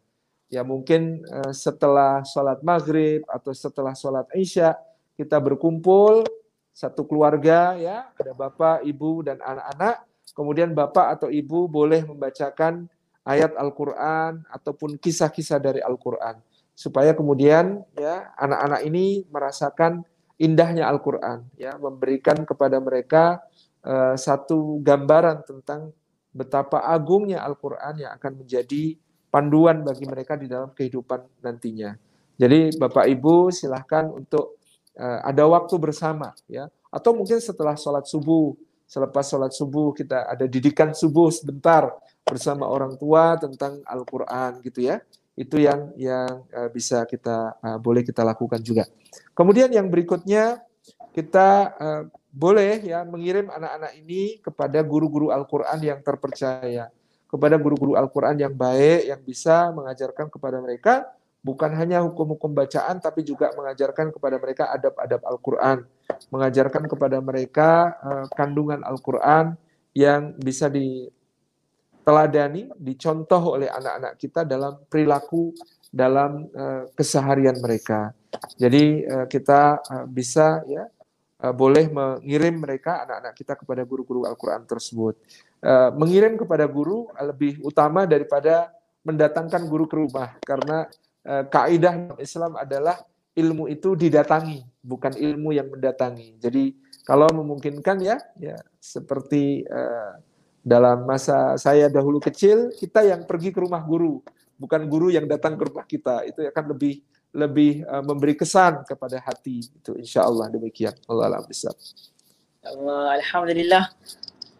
Ya mungkin uh, setelah sholat maghrib atau setelah sholat isya kita berkumpul satu keluarga ya. Ada bapak ibu dan anak-anak. Kemudian bapak atau ibu boleh membacakan ayat Al-Qur'an ataupun kisah-kisah dari Al-Qur'an. Supaya kemudian ya anak-anak ini merasakan indahnya Al-Qur'an ya, memberikan kepada mereka uh, satu gambaran tentang betapa agungnya Al-Qur'an yang akan menjadi panduan bagi mereka di dalam kehidupan nantinya. Jadi Bapak Ibu silahkan untuk uh, ada waktu bersama ya. Atau mungkin setelah sholat subuh. Selepas sholat subuh kita ada didikan subuh sebentar bersama orang tua tentang Al-Quran gitu ya. Itu yang yang uh, bisa kita uh, boleh kita lakukan juga. Kemudian yang berikutnya kita uh, boleh ya mengirim anak-anak ini kepada guru-guru Al-Quran yang terpercaya kepada guru-guru Al-Quran yang baik yang bisa mengajarkan kepada mereka bukan hanya hukum-hukum bacaan tapi juga mengajarkan kepada mereka adab-adab Al-Qur'an, mengajarkan kepada mereka uh, kandungan Al-Qur'an yang bisa diteladani, dicontoh oleh anak-anak kita dalam perilaku dalam uh, keseharian mereka. Jadi uh, kita uh, bisa ya uh, boleh mengirim mereka anak-anak kita kepada guru-guru Al-Qur'an tersebut. Uh, mengirim kepada guru lebih utama daripada mendatangkan guru ke rumah karena Eh, kaidah Islam adalah ilmu itu didatangi, bukan ilmu yang mendatangi. Jadi kalau memungkinkan ya, ya seperti uh, dalam masa saya dahulu kecil, kita yang pergi ke rumah guru, bukan guru yang datang ke rumah kita. Itu akan lebih lebih uh, memberi kesan kepada hati. Itu insya Allah demikian. Allah alam Alhamdulillah.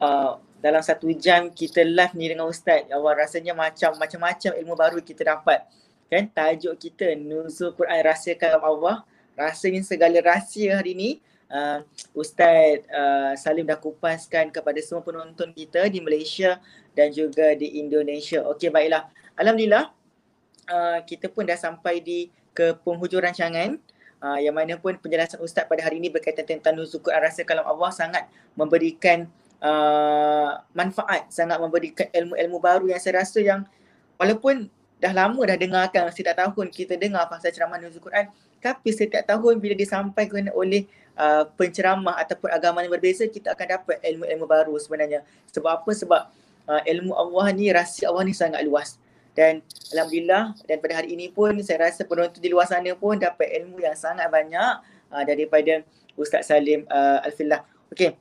Uh, dalam satu jam kita live ni dengan Ustaz. Ya Allah rasanya macam macam-macam ilmu baru kita dapat kan tajuk kita nuzul Quran rahsia Allah rasanya segala rahsia hari ini uh, Ustaz uh, Salim dah kupaskan kepada semua penonton kita di Malaysia dan juga di Indonesia okey baiklah alhamdulillah uh, kita pun dah sampai di ke penghujung rancangan. Uh, yang mana pun penjelasan Ustaz pada hari ini berkaitan tentang nuzul Quran. Rahsia kalam Allah sangat memberikan uh, manfaat sangat memberikan ilmu-ilmu baru yang saya rasa yang walaupun dah lama dah dengarkan setiap tahun kita dengar pasal ceramah nuzul Quran tapi setiap tahun bila disampaikan oleh uh, penceramah ataupun agama yang berbeza kita akan dapat ilmu-ilmu baru sebenarnya. Sebab apa? Sebab uh, ilmu Allah ni rahsia Allah ni sangat luas dan alhamdulillah dan pada hari ini pun saya rasa penonton di luar sana pun dapat ilmu yang sangat banyak uh, daripada Ustaz Salim uh, Alfillah. Okey.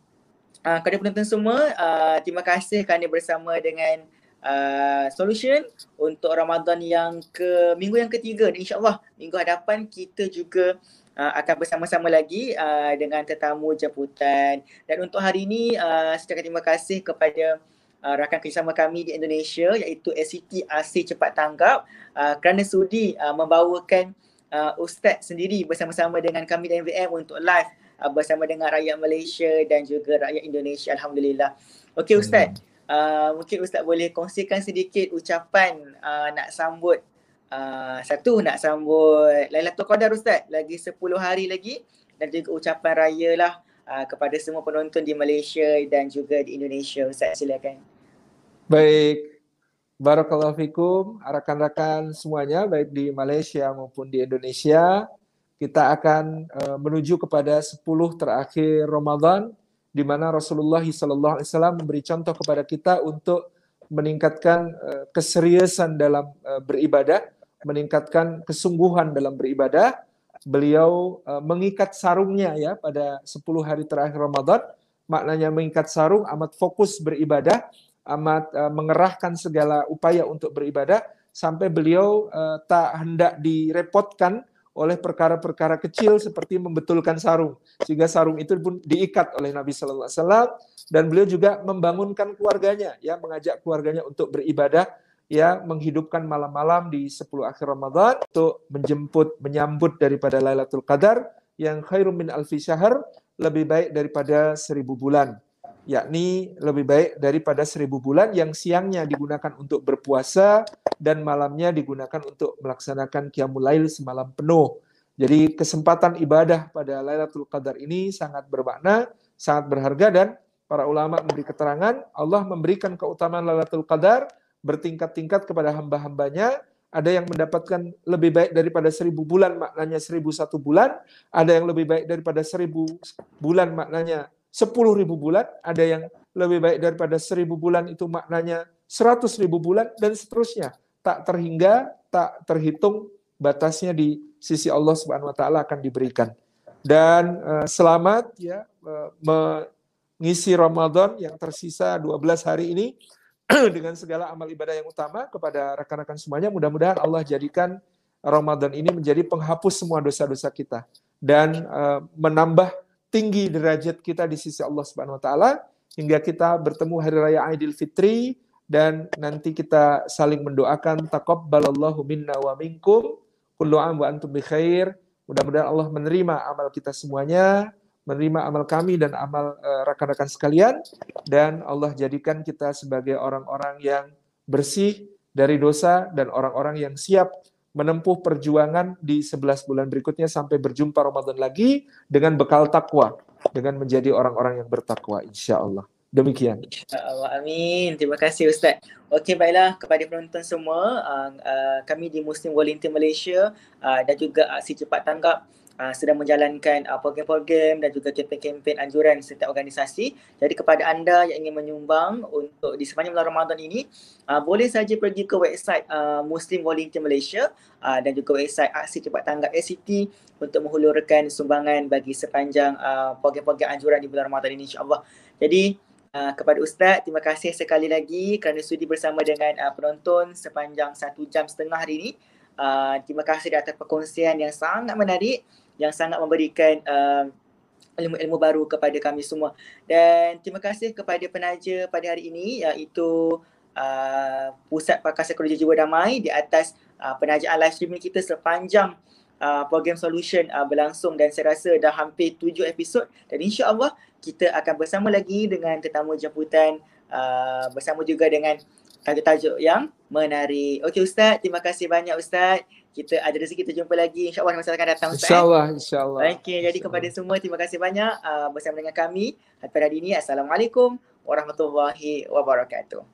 Uh, kepada penonton semua uh, terima kasih kerana bersama dengan uh, solution untuk Ramadan yang ke minggu yang ketiga insyaallah. Minggu hadapan kita juga uh, akan bersama-sama lagi uh, dengan tetamu jemputan. Dan untuk hari ini uh, saya terima kasih kepada uh, rakan kerjasama kami di Indonesia iaitu SCT Asyik Cepat Tanggap uh, kerana sudi uh, membawakan uh, ustaz sendiri bersama-sama dengan kami di MVM untuk live uh, bersama dengan rakyat Malaysia dan juga rakyat Indonesia alhamdulillah. Okey ustaz. Hmm. Uh, mungkin Ustaz boleh kongsikan sedikit ucapan uh, nak sambut uh, satu nak sambut Lailatul Qadar Ustaz lagi 10 hari lagi dan juga ucapan raya lah uh, kepada semua penonton di Malaysia dan juga di Indonesia Ustaz silakan. Baik. Barakallahu fikum, rakan-rakan semuanya baik di Malaysia maupun di Indonesia. Kita akan uh, menuju kepada 10 terakhir Ramadan di mana Rasulullah SAW memberi contoh kepada kita untuk meningkatkan uh, keseriusan dalam uh, beribadah, meningkatkan kesungguhan dalam beribadah. Beliau uh, mengikat sarungnya ya pada 10 hari terakhir Ramadan. Maknanya mengikat sarung amat fokus beribadah, amat uh, mengerahkan segala upaya untuk beribadah sampai beliau uh, tak hendak direpotkan oleh perkara-perkara kecil seperti membetulkan sarung sehingga sarung itu pun diikat oleh Nabi Sallallahu Alaihi Wasallam dan beliau juga membangunkan keluarganya ya mengajak keluarganya untuk beribadah ya menghidupkan malam-malam di 10 akhir Ramadan untuk menjemput menyambut daripada Lailatul Qadar yang khairum min alfi syahr lebih baik daripada seribu bulan yakni lebih baik daripada seribu bulan yang siangnya digunakan untuk berpuasa dan malamnya digunakan untuk melaksanakan qiyamul lail semalam penuh. Jadi kesempatan ibadah pada Lailatul Qadar ini sangat bermakna, sangat berharga dan para ulama memberi keterangan Allah memberikan keutamaan Lailatul Qadar bertingkat-tingkat kepada hamba-hambanya. Ada yang mendapatkan lebih baik daripada seribu bulan, maknanya seribu satu bulan. Ada yang lebih baik daripada seribu bulan, maknanya sepuluh ribu bulan, ada yang lebih baik daripada seribu bulan itu maknanya seratus ribu bulan dan seterusnya. Tak terhingga, tak terhitung batasnya di sisi Allah Subhanahu wa taala akan diberikan. dan uh, selamat ya uh, mengisi Ramadan yang tersisa 12 hari ini dengan segala amal ibadah yang utama kepada rekan-rekan semuanya. Mudah-mudahan Allah jadikan Ramadan ini menjadi penghapus semua dosa-dosa kita dan uh, menambah tinggi derajat kita di sisi Allah Subhanahu wa taala hingga kita bertemu hari raya Idul Fitri dan nanti kita saling mendoakan taqabbalallahu minna wa minkum kullu am wa antum bi khair Mudah-mudahan Allah menerima amal kita semuanya, menerima amal kami dan amal uh, rekan-rekan sekalian dan Allah jadikan kita sebagai orang-orang yang bersih dari dosa dan orang-orang yang siap menempuh perjuangan di 11 bulan berikutnya sampai berjumpa Ramadan lagi dengan bekal takwa, dengan menjadi orang-orang yang bertakwa insya Allah. Demikian. InsyaAllah. Amin. Terima kasih Ustaz. Okey, baiklah kepada penonton semua, uh, uh, kami di Muslim Volunteer Malaysia uh, dan juga Aksi Cepat Tanggap uh, sedang menjalankan uh, program-program dan juga kempen-kempen anjuran setiap organisasi. Jadi kepada anda yang ingin menyumbang untuk di sepanjang bulan Ramadan ini, uh, boleh saja pergi ke website uh, Muslim Volunteer Malaysia uh, dan juga website Aksi Cepat Tanggap ACT untuk menghulurkan sumbangan bagi sepanjang uh, program-program anjuran di bulan Ramadan ini insya-Allah. Jadi Uh, kepada Ustaz, terima kasih sekali lagi kerana sudi bersama dengan uh, penonton sepanjang satu jam setengah hari ini. Uh, terima kasih di atas perkongsian yang sangat menarik, yang sangat memberikan uh, ilmu-ilmu baru kepada kami semua. Dan terima kasih kepada penaja pada hari ini iaitu uh, Pusat Pakar Psikologi Jiwa Damai di atas uh, penajaan live streaming kita sepanjang uh, program solution uh, berlangsung dan saya rasa dah hampir tujuh episod dan insya-Allah kita akan bersama lagi dengan tetamu jemputan uh, bersama juga dengan tajuk-tajuk yang menarik. Okey Ustaz, terima kasih banyak Ustaz. Kita ada rezeki kita jumpa lagi insya-Allah masa akan datang Ustaz. Insya-Allah, insya-Allah. Okey, jadi kepada semua terima kasih banyak uh, bersama dengan kami pada hari ini. Assalamualaikum warahmatullahi wabarakatuh.